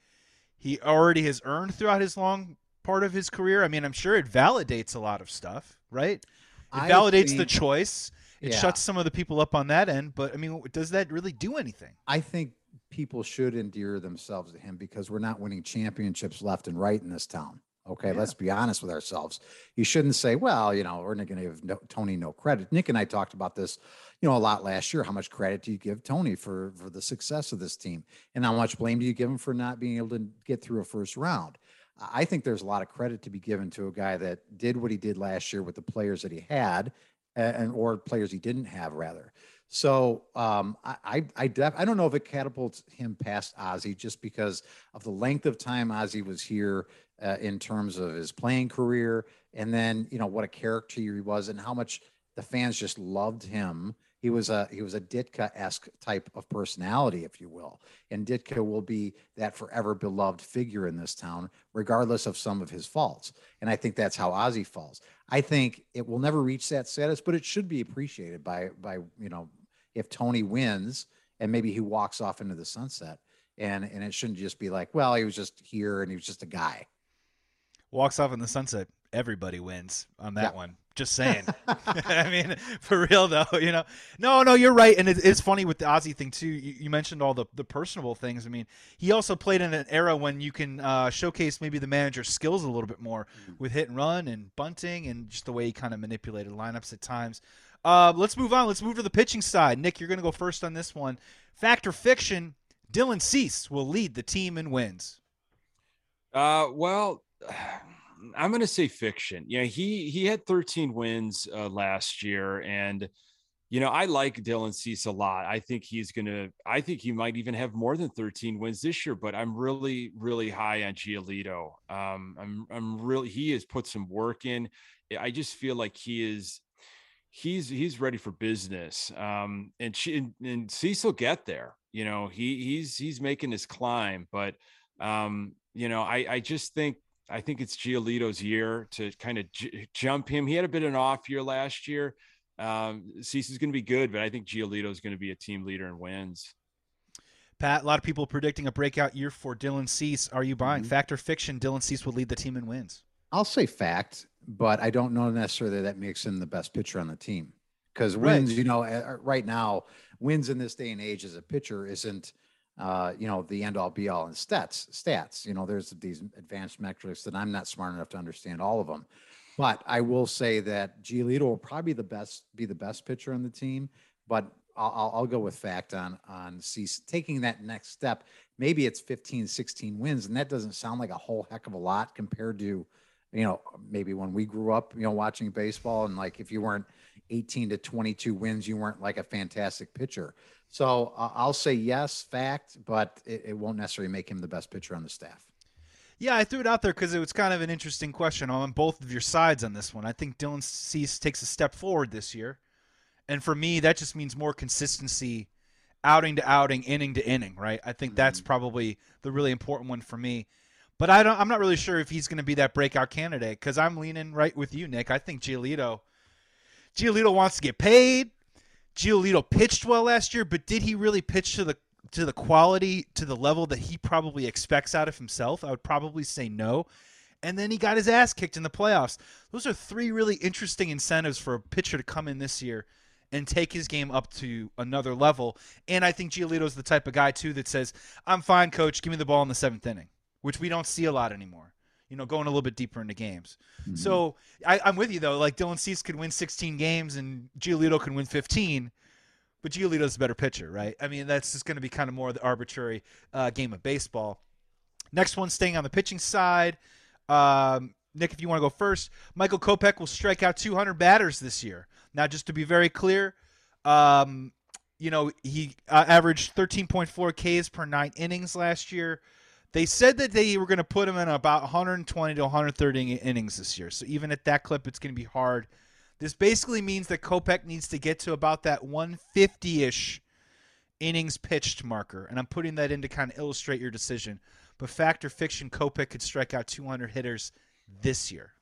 Speaker 2: he already has earned throughout his long part of his career? I mean, I'm sure it validates a lot of stuff, right? It I validates think... the choice it yeah. shuts some of the people up on that end. But I mean, does that really do anything?
Speaker 3: I think people should endear themselves to him because we're not winning championships left and right in this town. Okay, yeah. let's be honest with ourselves. You shouldn't say, "Well, you know, we're not going to give no, Tony no credit." Nick and I talked about this, you know, a lot last year. How much credit do you give Tony for for the success of this team, and how much blame do you give him for not being able to get through a first round? I think there's a lot of credit to be given to a guy that did what he did last year with the players that he had and or players he didn't have rather. So um, I I def- I don't know if it catapults him past Ozzie just because of the length of time Ozzie was here uh, in terms of his playing career, and then you know what a character he was and how much the fans just loved him he was a he was a Ditka esque type of personality, if you will, and Ditka will be that forever beloved figure in this town, regardless of some of his faults. And I think that's how Ozzie falls. I think it will never reach that status, but it should be appreciated by by you know if Tony wins and maybe he walks off into the sunset, and and it shouldn't just be like, well, he was just here and he was just a guy.
Speaker 2: Walks off in the sunset. Everybody wins on that yeah. one. Just saying. (laughs) (laughs) I mean, for real though, you know. No, no, you're right, and it, it's funny with the Ozzie thing too. You, you, mentioned all the the personable things. I mean, he also played in an era when you can uh, showcase maybe the manager's skills a little bit more mm-hmm. with hit and run and bunting and just the way he kind of manipulated lineups at times. Uh, let's move on. Let's move to the pitching side. Nick, you're going to go first on this one. Fact or fiction? Dylan Cease will lead the team in wins.
Speaker 4: Uh, well. (sighs) I'm going to say fiction. Yeah, he he had 13 wins uh, last year, and you know I like Dylan Cease a lot. I think he's going to. I think he might even have more than 13 wins this year. But I'm really really high on Giolito. Um, I'm I'm really he has put some work in. I just feel like he is he's he's ready for business. Um, and she and, and Cease will get there. You know he he's he's making his climb, but um, you know I I just think I think it's Giolito's year to kind of j- jump him. He had a bit of an off year last year. Um, Cease is going to be good, but I think Giolito is going to be a team leader and wins.
Speaker 2: Pat, a lot of people predicting a breakout year for Dylan Cease. Are you buying mm-hmm. fact or fiction? Dylan Cease will lead the team in wins.
Speaker 3: I'll say fact, but I don't know necessarily that makes him the best pitcher on the team because wins, right. you know, right now, wins in this day and age as a pitcher isn't – uh, you know, the end all be all in stats, stats. You know, there's these advanced metrics that I'm not smart enough to understand all of them. But I will say that Giolito will probably the best be the best pitcher on the team. But I'll, I'll go with fact on on taking that next step. Maybe it's 15, 16 wins, and that doesn't sound like a whole heck of a lot compared to, you know, maybe when we grew up, you know, watching baseball, and like if you weren't 18 to 22 wins, you weren't like a fantastic pitcher. So uh, I'll say yes, fact, but it, it, won't necessarily make him the best pitcher on the staff.
Speaker 2: Yeah, I threw it out there because it was kind of an interesting question on both of your sides on this one. I think Dylan Cease takes a step forward this year. And for me, that just means more consistency outing to outing, inning to inning, right? I think that's
Speaker 3: Mhm.
Speaker 2: probably the really important one for me. But I don't. I'm not really sure if he's going to be that breakout candidate because I'm leaning right with you, Nick. I think Giolito. Giolito wants to get paid. Giolito pitched well last year, but did he really pitch to the to the quality to the level that he probably expects out of himself? I would probably say no. And then he got his ass kicked in the playoffs. Those are three really interesting incentives for a pitcher to come in this year and take his game up to another level. And I think Giolito's the type of guy too that says, "I'm fine, coach. Give me the ball in the seventh inning," which we don't see a lot anymore. You know, going a little bit deeper into games.
Speaker 3: Mhm.
Speaker 2: So I, I'm with you though. Like Dylan Cease could win 16 games and Giolito can win 15, but Giolito's a better pitcher, right? I mean, that's just going to be kind of more of the arbitrary uh, game of baseball. Next one, staying on the pitching side. Um, Nick, if you want to go first, Michael Kopech will strike out 200 batters this year. Now, just to be very clear, um, you know, he uh, averaged 13.4 Ks per nine innings last year. They said that they were going to put him in about 120 to 130 innings this year. So even at that clip, it's going to be hard. This basically means that Kopech needs to get to about that 150-ish innings pitched marker, and I'm putting that in to kind of illustrate your decision. But fact or fiction, Kopech could strike out 200 hitters this year.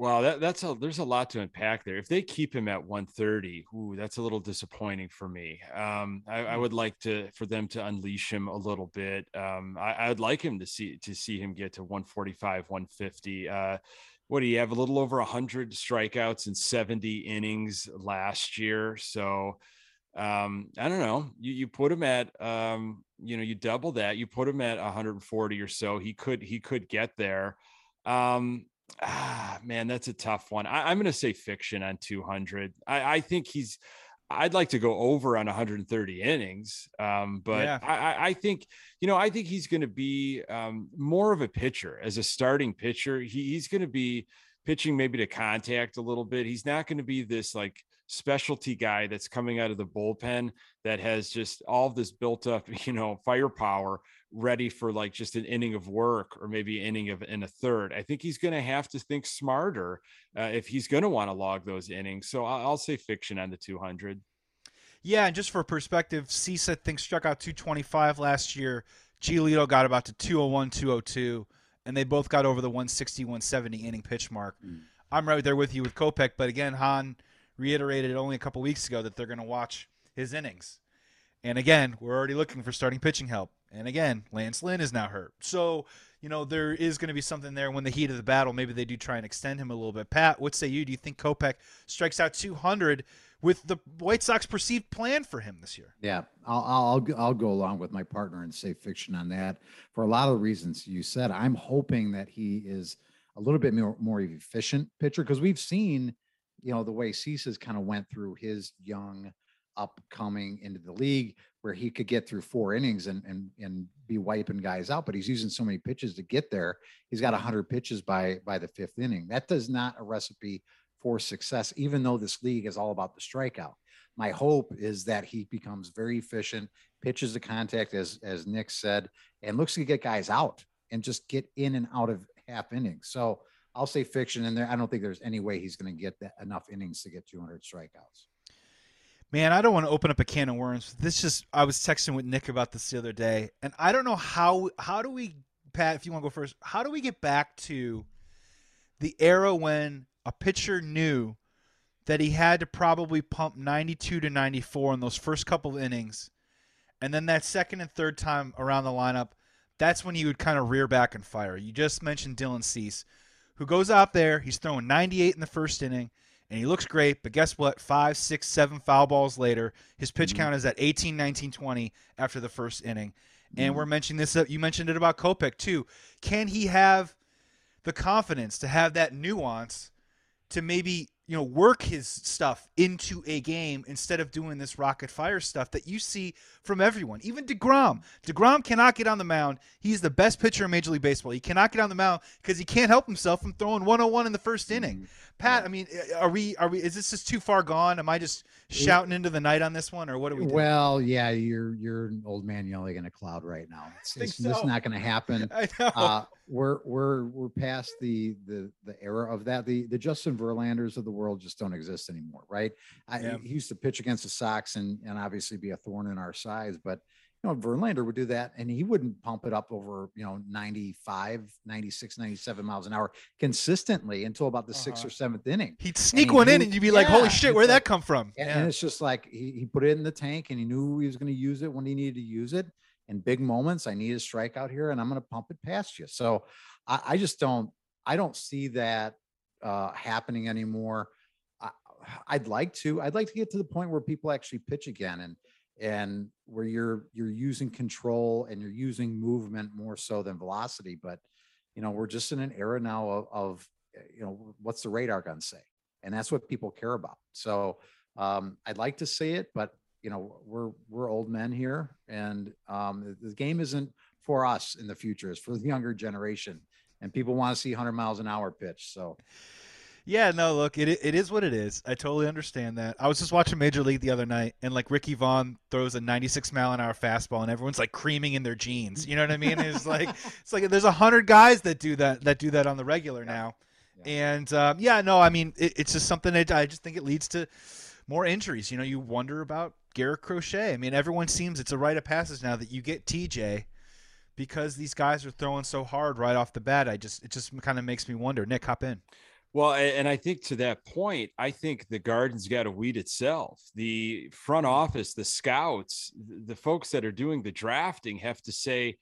Speaker 4: Wow, that, that's a there's a lot to unpack there. If they keep him at 130, ooh, that's a little disappointing for me. Um, I, I would like to for them to unleash him a little bit. Um, I, I'd like him to see to see him get to 145, 150. Uh, what do you have? A little over 100 strikeouts in 70 innings last year. So um, I don't know. You you put him at um, you know, you double that. You put him at 140 or so. He could he could get there. Um, ah, man, that's a tough one. I, I'm going to say fiction on 200. I, I think he's. I'd like to go over on 130 innings, um, but
Speaker 2: Yeah.
Speaker 4: I, I- think you know I think he's going to be um, more of a pitcher as a starting pitcher. He, he's going to be pitching maybe to contact a little bit. He's not going to be this like specialty guy that's coming out of the bullpen that has just all this built up, (laughs) you know, firepower ready for like just an inning of work or maybe an inning of in a third. I think he's going to have to think smarter uh, if he's going to want to log those innings. So I'll, I'll say fiction on the 200.
Speaker 2: Yeah, and just for perspective, Cease I think struck out 225 last year. Giolito got about to 201, 202, and they both got over the 160, 170 inning pitch mark.
Speaker 3: Mm.
Speaker 2: I'm right there with you with Kopech, but again, Hahn reiterated only a couple weeks ago that they're going to watch his innings. And again, we're already looking for starting pitching help. And again, Lance Lynn is now hurt. So, you know, there is going to be something there when the heat of the battle. Maybe they do try and extend him a little bit. Pat, what say you? Do you think Kopech strikes out 200 with the White Sox perceived plan for him this year?
Speaker 3: Yeah, I'll, I'll I'll go- along with my partner and say fiction on that for a lot of the reasons you said. I'm hoping that he is a little bit more more efficient pitcher because we've seen, you know, the way Cease's kind of went through his young upcoming into the league where he could get through four innings and and and be wiping guys out, but he's using so many pitches to get there. He's got 100 pitches by by the fifth inning. That does not a recipe for success, even though this league is all about the strikeout my hope is that he becomes very efficient, pitches the contact as as Nick said, and looks to get guys out and just get in and out of half innings. So I'll say fiction in there. I don't think there's any way he's going to get that enough innings to get 200 strikeouts.
Speaker 2: Man, I don't want to open up a can of worms. This just I was texting with Nick about this the other day, and I don't know how how do we Pat, if you want to go first, how do we get back to the era when a pitcher knew that he had to probably pump 92 to 94 in those first couple of innings, and then that second and third time around the lineup, that's when he would kind of rear back and fire. You just mentioned Dylan Cease, who goes out there, he's throwing 98 in the first inning and he looks great. But guess what? Five, six, seven foul balls later, his pitch
Speaker 3: Mhm.
Speaker 2: count is at 18, 19, 20 after the first inning. And
Speaker 3: Mhm.
Speaker 2: we're mentioning this. uh, You mentioned it about Kopech too. Can he have the confidence to have that nuance to maybe you know work his stuff into a game instead of doing this rocket fire stuff that you see from everyone. Even Degrom. Degrom cannot get on the mound. He's the best pitcher in Major League Baseball. He cannot get on the mound because he can't help himself from throwing 101 in the first inning. Pat, I mean, are we are we? Is this just too far gone? Am I just shouting into the night on this one, or what are we doing?
Speaker 3: Well, yeah, you're you're an old man yelling in a cloud right now. It's, it's just
Speaker 2: so.
Speaker 3: not going to happen. (laughs)
Speaker 2: I know.
Speaker 3: Uh, we're we're we're past the the the era of that. The the Justin Verlanders of the world just don't exist anymore, right? I,
Speaker 2: Yeah.
Speaker 3: He used to pitch against the Sox and and obviously be a thorn in our sides, but you know Verlander would do that and he wouldn't pump it up over you know 95 96 97 miles an hour consistently until about the sixth
Speaker 2: Uh-huh.
Speaker 3: or seventh inning
Speaker 2: He'd sneak
Speaker 3: he
Speaker 2: one in and you'd be like, holy shit, where'd that come from?
Speaker 3: and,
Speaker 2: Yeah.
Speaker 3: and it's just like he, he put it in the tank and he knew he was going to use it when he needed to use it. In big moments, I need a strikeout here and I'm going to pump it past you. So I, I just don't, I don't see that uh, happening anymore. I, I'd like to, I'd like to get to the point where people actually pitch again and, and where you're, you're using control and you're using movement more so than velocity. But, you know, we're just in an era now of, of you know, what's the radar gun say? And that's what people care about. So, um, I'd like to see it, but you know, we're we're old men here, and um, the, game isn't for us in the future. It's for the younger generation, and people want to see 100 miles an hour pitch. So,
Speaker 2: Yeah, no, look, it it is what it is. I totally understand that. I was just watching Major League the other night, and like Ricky Vaughn throws a 96 mile an hour fastball, and everyone's like creaming in their jeans. You know what I mean? It's like (laughs) it's like there's a hundred guys that do that that do that on the regular now,
Speaker 3: Yeah.
Speaker 2: and um, yeah, no, I mean it, it's just something that I just think it leads to more injuries. You know, you wonder about Garrett Crochet. I mean, everyone seems it's a rite of passage now that you get TJ. Because these guys are throwing so hard right off the bat, I just it just kind of makes me wonder. Nick, hop in.
Speaker 4: Well, and I think to that point, I think the garden's got to weed itself. The front office, the scouts, the folks that are doing the drafting have to say,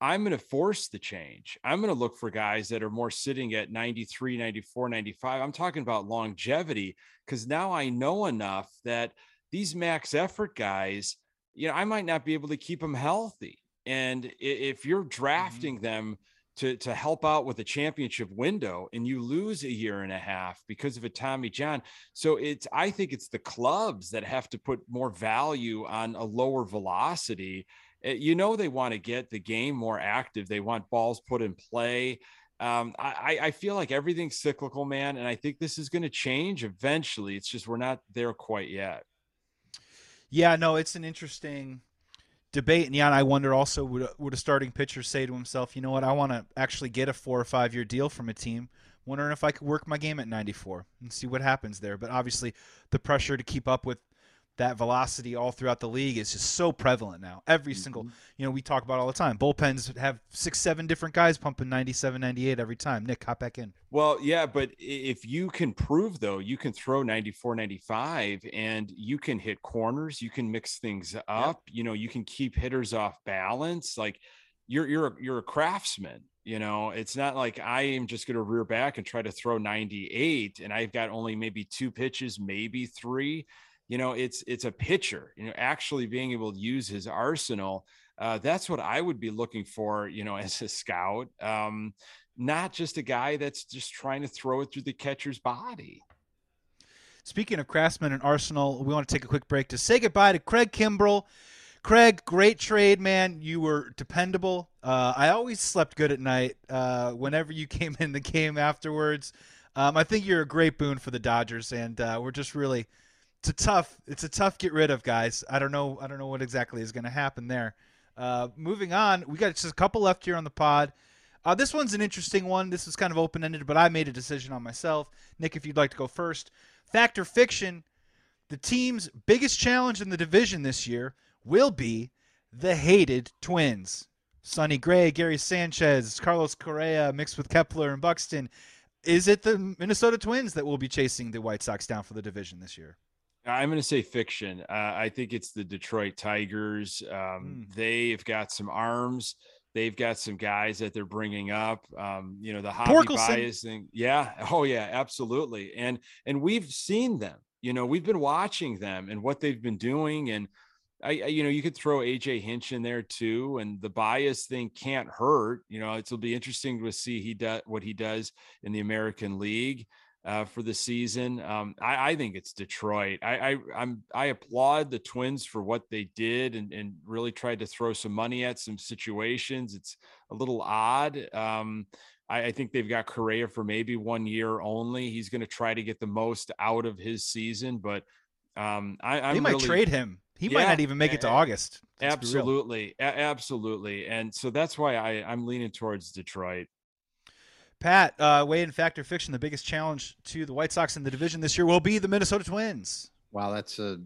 Speaker 4: I'm going to force the change. I'm going to look for guys that are more sitting at 93, 94, 95. I'm talking about longevity because now I know enough that these max effort guys, you know, I might not be able to keep them healthy. And if you're mm-hmm. drafting them to to help out with a championship window and you lose a year and a half because of a Tommy John. So it's I think it's the clubs that have to put more value on a lower velocity. Uh, You know they want to get the game more active. They want balls put in play. Um, I, I feel like everything's cyclical, man, and I think this is going to change eventually. It's just we're not there quite yet.
Speaker 2: Yeah, no, it's an interesting debate. And yeah, and I wonder also would would a starting pitcher say to himself, you know what, I want to actually get a four or five year deal from a team. Wondering if I could work my game at 94 and see what happens there. But obviously, the pressure to keep up with that velocity all throughout the league is just so prevalent now. Every mm-hmm. single, you know, we talk about all the time. Bullpens have six, seven different guys pumping 97, 98 every time. Nick, hop back in.
Speaker 4: Well, yeah, but if you can prove though, you can throw 94, 95 and you can hit corners, you can mix things up, you know, you can keep hitters off balance. Like you're you're you're a craftsman, you know. It's not like I am just going to rear back and try to throw 98 and I've got only maybe two pitches, maybe three. You know, it's it's a pitcher, you know, actually being able to use his arsenal. Uh, that's what I would be looking for, you know, (laughs) as a scout. Um, not just a guy that's just trying to throw it through the catcher's body.
Speaker 2: Speaking of Craftsman and Arsenal, we want to take a quick break to say goodbye to Craig Kimbrel. Craig, great trade, man. You were dependable. Uh, I always slept good at night uh, whenever you (laughs) came in the game afterwards. Um, I think you're a great boon for the Dodgers, and uh, we're just really it's a tough it's a tough get rid of guys. I don't know I don't know what exactly is going to happen there. Uh, moving on, we got just a couple left here on the pod. Uh, this one's an interesting one. This is kind of open ended, but I made a decision on myself. Nick, if you'd like to go first. Fact or fiction, the team's biggest challenge in the division this year will be the hated twins. Sonny Gray, Gary Sanchez, Carlos Correa mixed with Kepler and Buxton. Is it the Minnesota Twins that will be chasing the White Sox down for the division this year?
Speaker 4: I'm going to say fiction. Uh, I think it's the Detroit Tigers. Um,
Speaker 2: Mm.
Speaker 4: They've got some arms. They've got some guys that they're bringing up. Um, you know, the hobby
Speaker 2: Torkelson.
Speaker 4: bias thing. Yeah. (laughs) Oh, yeah. Absolutely. And and we've seen them. You know, we've been watching them and what they've been doing. And I, I you know, you could throw AJ Hinch in there too. And the bias thing can't hurt. You know, it'll be interesting to see he does what he does in the American League uh, for the season. Um, I, I think it's Detroit. I, I I'm I applaud the Twins for what they did and, and really tried to throw some money at some situations. It's a little odd. Um, I, I think they've got Correa for maybe one year only. He's going to try to get the most out of his season, but um, I, I'm
Speaker 2: they might
Speaker 4: really-
Speaker 2: trade him. He might not even make it to
Speaker 4: a-
Speaker 2: August. Let's.
Speaker 4: Absolutely, A- absolutely, and so that's why I, I'm leaning towards Detroit.
Speaker 2: Pat, uh, in and Fact or Fiction, the biggest challenge to the White Sox in the division this year will be the Minnesota Twins.
Speaker 3: Wow, that's a.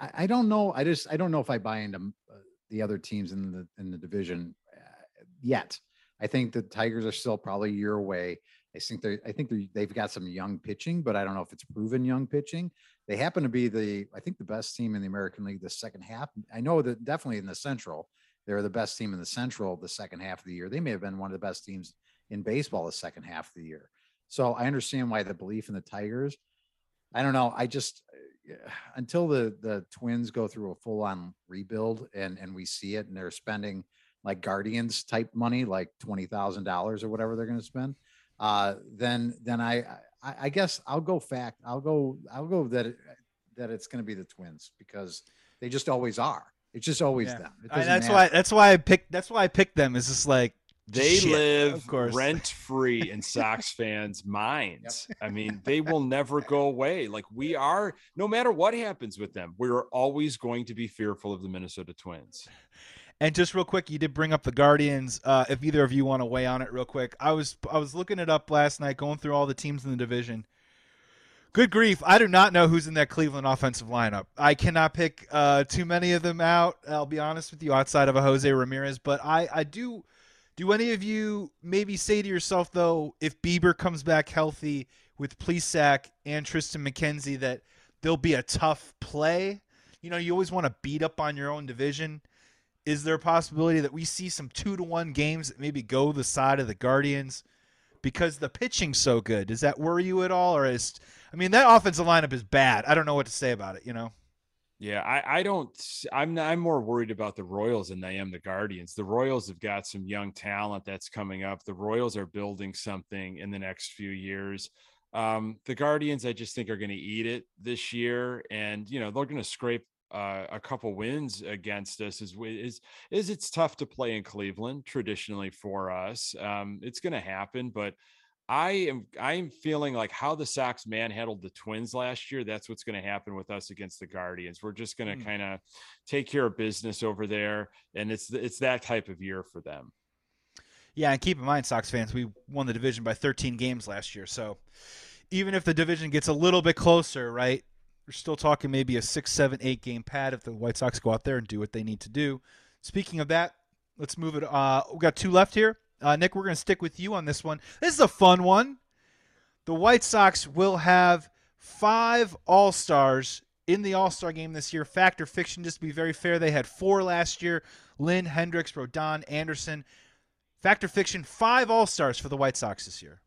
Speaker 3: I, I don't know. I just I don't know if I buy into uh, the other teams in the in the division uh, yet. I think the Tigers are still probably a year away. I think they I think they they've got some young pitching, but I don't know if it's proven young pitching. They happen to be the I think the best team in the American League the second half. I know that definitely in the Central, they're the best team in the Central the second half of the year. They may have been one of the best teams in baseball the second half of the year. So I understand why the belief in the Tigers. I don't know. I just (sighs) until the the Twins go through a full on rebuild and and we see it and they're spending like Guardians type money, like twenty thousand dollars or whatever they're going to spend, uh, then then I, I, I guess I'll go fact. I'll go I'll go that it, that it's going to be the Twins because they just always are. It's just always
Speaker 2: Yeah.
Speaker 3: them.
Speaker 2: That's
Speaker 3: matter.
Speaker 2: why that's why I picked that's why I picked them. Is just like
Speaker 4: They
Speaker 2: shit,
Speaker 4: live (laughs) rent free in Sox fans' minds. I mean, they will never go away. Like we are, no matter what happens with them, we're always going to be fearful of the Minnesota Twins.
Speaker 2: And just real quick, you did bring up the Guardians. Uh, if either of you want to weigh on it real quick, I was I was looking it up last night, going through all the teams in the division. Good grief, I do not know who's in that Cleveland offensive lineup. I cannot pick uh, too many of them out. I'll be honest with you, outside of a Jose Ramirez, but I I do. Do any of you maybe say to yourself though, if Bieber comes back healthy with Plesac and Triston McKenzie, that there'll be a tough play? You know, you always want to beat up on your own division is there a possibility that we see some two to one games that maybe go the side of the Guardians because the pitching's so good? Does that worry you at all, or is I mean that offensive lineup is bad. I don't know what to say about it. You know,
Speaker 4: Yeah, I, I don't. I'm I'm more worried about the Royals than I am the Guardians. The Royals have got some young talent that's coming up. The Royals are building something in the next few years. Um, the Guardians, I just think, are going to eat it this year, and you know they're going to scrape uh, a couple wins against us. Is is is it's tough to play in Cleveland traditionally for us. Um, it's going to happen, but I am I am feeling like how the Sox manhandled the Twins last year. That's what's going to happen with us against the Guardians. We're just going to
Speaker 2: Hmm.
Speaker 4: kind of take care of business over there, and it's it's that type of year for them.
Speaker 2: yeah. And keep in mind, Sox fans, we won the division by 13 games last year, so even if the division gets a little bit closer, right? We're still talking maybe a six, seven, eight game pad if the White Sox go out there and do what they need to do. Speaking of that, let's move it. Uh, we got two left here. Uh, Nick, we're going to stick with you on this one. This is a fun one. The White Sox will have five All Stars in the All Star game this year. Fact or fiction, just to be very fair, they had four last year Lynn, Hendriks, Rodon, Anderson. Fact or fiction, five All Stars for the White Sox this year.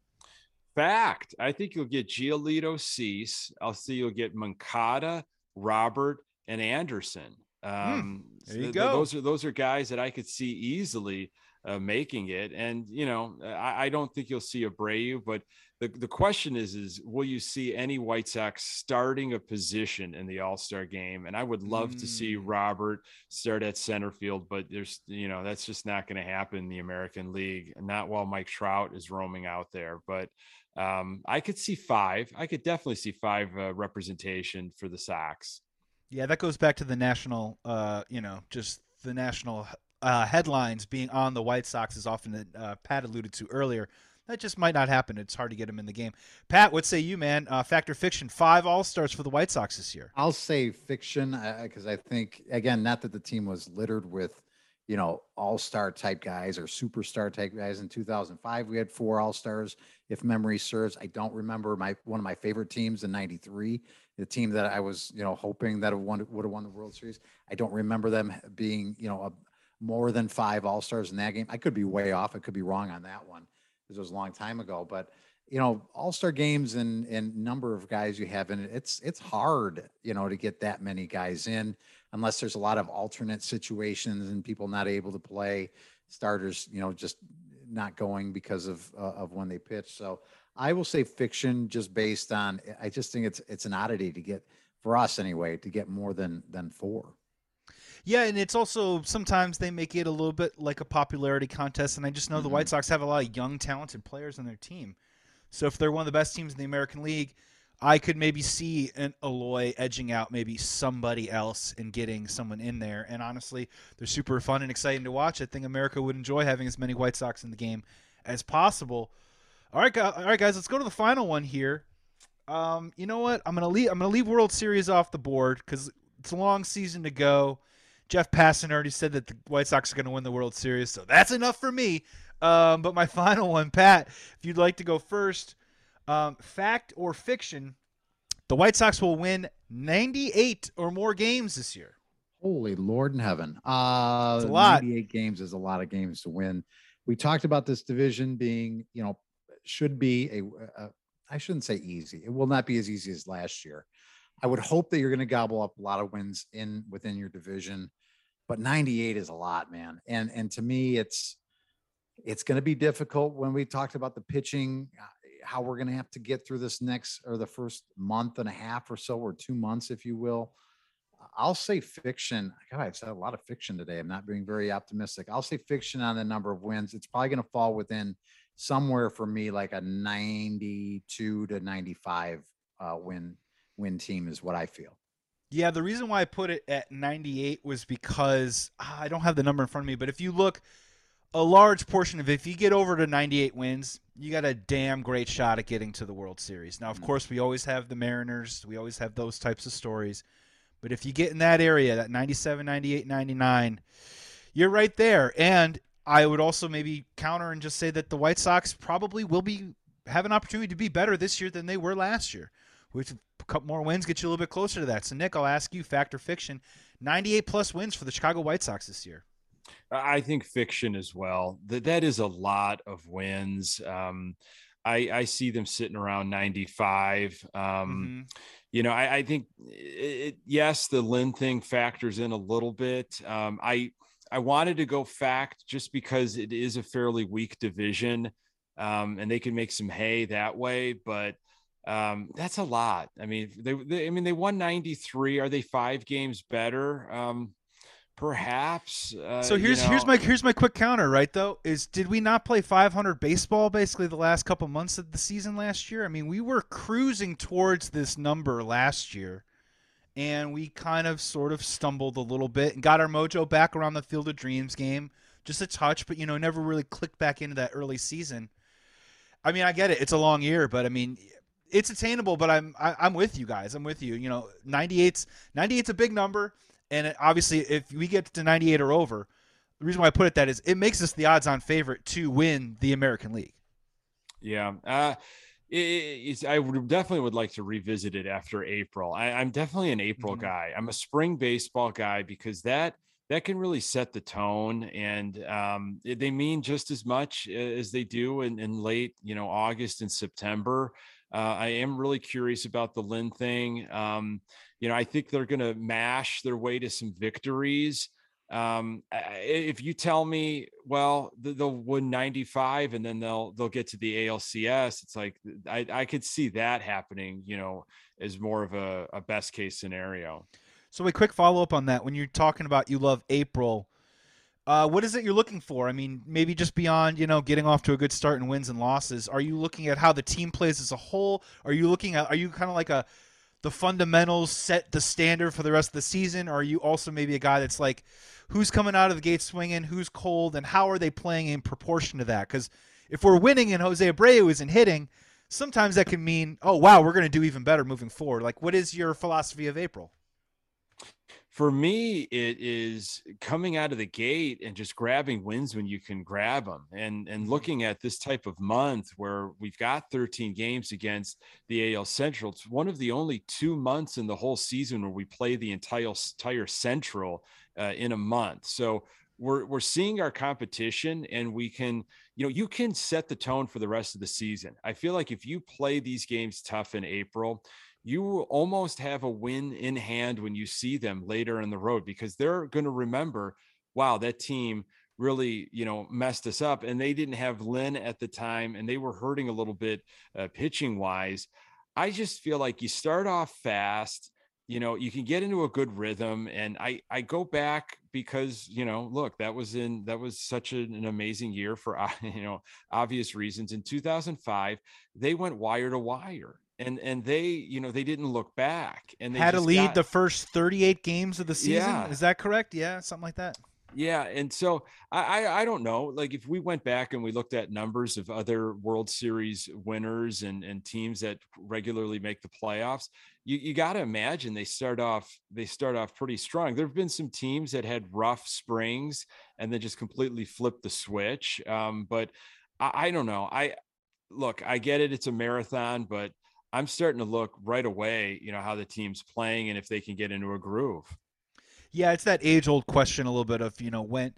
Speaker 4: Fact, I think you'll get Giolito Cease. I'll see you'll get Moncada, Robert, and Anderson. Um,
Speaker 2: there you
Speaker 4: th-
Speaker 2: go.
Speaker 4: Those are those are guys that I could see easily uh, making it. And you know, I, I don't think you'll see a Abreu, but the, the question is, is will you see any White Sox starting a position in the All Star game? And I would love to see
Speaker 2: Mm.
Speaker 4: Robert start at center field, but there's you know that's just not going to happen in the American League, not while Mike Trout is roaming out there. But um, I could see five. I could definitely see five uh, representation for the Sox.
Speaker 2: Yeah, that goes back to the national, uh, you know, just the national uh, headlines being on the White Sox, as often uh, Pat alluded to earlier. That just might not happen. It's hard to get them in the game. Pat, what say you, man? Uh, fact or fiction? Five All Stars for the White Sox this year.
Speaker 3: I'll say fiction because I think again, not that the team was littered with, you know, all-star type guys or superstar type guys. In 2005, we had four all-stars, if memory serves. I don't remember my one of my favorite teams in '93, the team that I was, you know, hoping that won, would have won the World Series. I don't remember them being, you know, a, more than five all-stars in that game. I could be way off. I could be wrong on that one because it was a long time ago, but you know, all star games and and number of guys you have in it, it's it's hard, you know, to get that many guys in unless there's a lot of alternate situations and people not able to play, starters, you know, just not going because of uh, of when they pitch. So I will say fiction, just based on. I just think it's it's an oddity to get for us anyway to get more than than four.
Speaker 2: Yeah, and it's also sometimes they make it a little bit like a popularity contest, and I just know the White Sox have a lot of young, talented players on their team. So if they're one of the best teams in the American League, I could maybe see an Eloy edging out maybe somebody else and getting someone in there. And honestly, they're super fun and exciting to watch. I think America would enjoy having as many White Sox in the game as possible. All right, all right, guys. Let's go to the final one here. Um, you know what? I'm gonna leave. I'm gonna leave World Series off the board because it's a long season to go. Jeff Passan already said that the White Sox are going to win the World Series, so that's enough for me. Um, but my (laughs) final one, Pat, if you'd like to go first, um, fact or fiction, the White Sox will win 98 or more games this year.
Speaker 3: Holy Lord in heaven. Uh,
Speaker 2: a lot.
Speaker 3: 98 games is a lot of games to win. We talked about this division being, you know, should be a, a I shouldn't say easy. It will not be as easy as last year. I would hope that you're going to gobble up a lot of wins in within your division, but 98 is a lot, man. And and to me, it's it's going to be difficult when we talked about the pitching, uh, how we're going to have to get through this next or the first month and a half or so, or two months, if you will. I'll say fiction. God, I've said a lot of fiction today. I'm not being very optimistic. I'll say fiction on the number of wins. It's probably going to fall within somewhere for me like a 92 to 95 uh, win win team is what I feel.
Speaker 2: Yeah, the reason why I put it at 98 was because ah, I don't have the number in front of me, but if you look a large portion of it, if you get over to 98 wins, you got a damn great shot at getting to the World Series. Now, of mm-hmm. course, we always have the Mariners, we always have those types of stories. But if you get in that area, that 97, 98, 99, you're right there. And I would also maybe counter and just say that the White Sox probably will be have an opportunity to be better this year than they were last year which couple more wins get you a little bit closer to that. So, Nick, I'll ask you, fact or fiction, 98 plus wins for the Chicago White Sox this year.
Speaker 4: I think fiction as well. That that is a lot of wins. Um, I, I see them sitting around 95. Um, mm-hmm. You know, I, I think it, yes, the Lynn thing factors in a little bit. Um, I I wanted to go fact just because it is a fairly weak division, um, and they can make some hay that way. But um, that's a lot. I mean, they, they, I mean, they won 93. Are they five games better? Um, perhaps. Uh,
Speaker 2: so here's
Speaker 4: you know.
Speaker 2: here's my here's my quick counter. Right though, is did we not play 500 baseball basically the last couple months of the season last year? I mean, we were cruising towards this number last year, and we kind of sort of stumbled a little bit and got our mojo back around the Field of Dreams game, just a touch, but you know, never really clicked back into that early season. I mean, I get it; it's a long year, but I mean, it's attainable, but I'm I, am i am with you guys. I'm with you. You know, 98's 98's a big number, and it, obviously, if we get to 98 or over, the reason why I put it that is it makes us the odds-on favorite to win the American League.
Speaker 4: Yeah. Uh, it, I would definitely would like to revisit it after April. I, am definitely an April mm-hmm. guy. I'm a spring baseball guy because that that can really set the tone, and um, they mean just as much as they do in, in late, you know, August and September. Uh, I am really curious about the Lynn thing. Um, you know, I think they're going to mash their way to some victories. Um, if you tell me, well, they'll win 95 and then they'll they'll get to the ALCS, it's like I, I could see that happening. You know, as more of a, a best case scenario.
Speaker 2: So a quick follow up on that. When you're talking about you love April, uh, what is it you're looking for? I mean, maybe just beyond you know getting off to a good start and wins and losses. Are you looking at how the team plays as a whole? Are you looking at? Are you kind of like a the fundamentals set the standard for the rest of the season? Or are you also maybe a guy that's like, who's coming out of the gate swinging, who's cold, and how are they playing in proportion to that? Because if we're winning and Jose Abreu isn't hitting, sometimes that can mean, oh wow, we're going to do even better moving forward. Like, what is your philosophy of April?
Speaker 4: For me it is coming out of the gate and just grabbing wins when you can grab them and and mm-hmm. looking at this type of month where we've got 13 games against the AL Central it's one of the only two months in the whole season where we play the entire entire Central uh, in a month so we're we're seeing our competition and we can you know you can set the tone for the rest of the season i feel like if you play these games tough in april you almost have a win in hand when you see them later in the road because they're going to remember, wow, that team really, you know, messed us up. And they didn't have Lynn at the time and they were hurting a little bit uh, pitching wise. I just feel like you start off fast you know you can get into a good rhythm and i i go back because you know look that was in that was such an, an amazing year for (laughs) you know obvious reasons in 2005 they went wire to wire and and they you know they didn't look back and they
Speaker 2: had to lead got, the first 38 games of the season yeah. is that correct yeah something like that
Speaker 4: Yeah, and so I, I I don't know. Like if we went back and we looked at numbers of other World Series winners and and teams that regularly make the playoffs, you you got to imagine they start off they start off pretty strong. There have been some teams that had rough springs and then just completely flipped the switch. Um, but I, I don't know. I look, I get it. It's a marathon, but I'm starting to look right away. You know how the team's playing and if they can get into a groove.
Speaker 2: Yeah, it's that age old question a little bit of, you know, when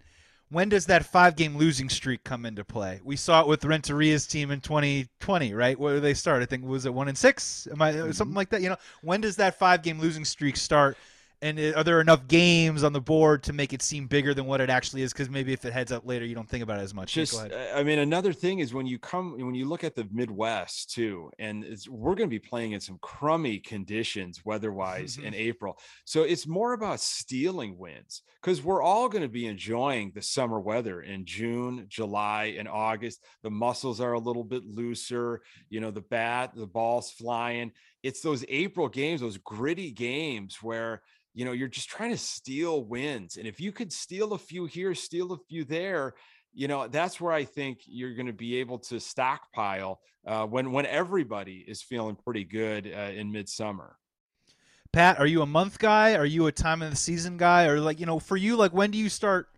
Speaker 2: when does that five game losing streak come into play? We saw it with Renteria's team in 2020, right? Where they start? I think was it one and six? Am I mm-hmm. something like that? You know, when does that five game losing streak start? And are there enough games on the board to make it seem bigger than what it actually is? Because maybe if it heads up later you don't think about it as much.
Speaker 4: Just i mean another thing is when you come when you look at the midwest too and we're going to be playing in some crummy conditions weather-wise in mm-hmm. april. So it's more about stealing wins because we're all going to be enjoying the summer weather in june july and august. The muscles are a little bit looser you know the bat the ball's flying it's those april games those gritty games where you know, you're just trying to steal wins. And if you could steal a few here, steal a few there, you know, that's where I think you're going to be able to stockpile uh, when when everybody is feeling pretty good uh, in midsummer.
Speaker 2: Pat, are you a month guy? Are you a time of the season guy? Or like, you know, for you, like when do you start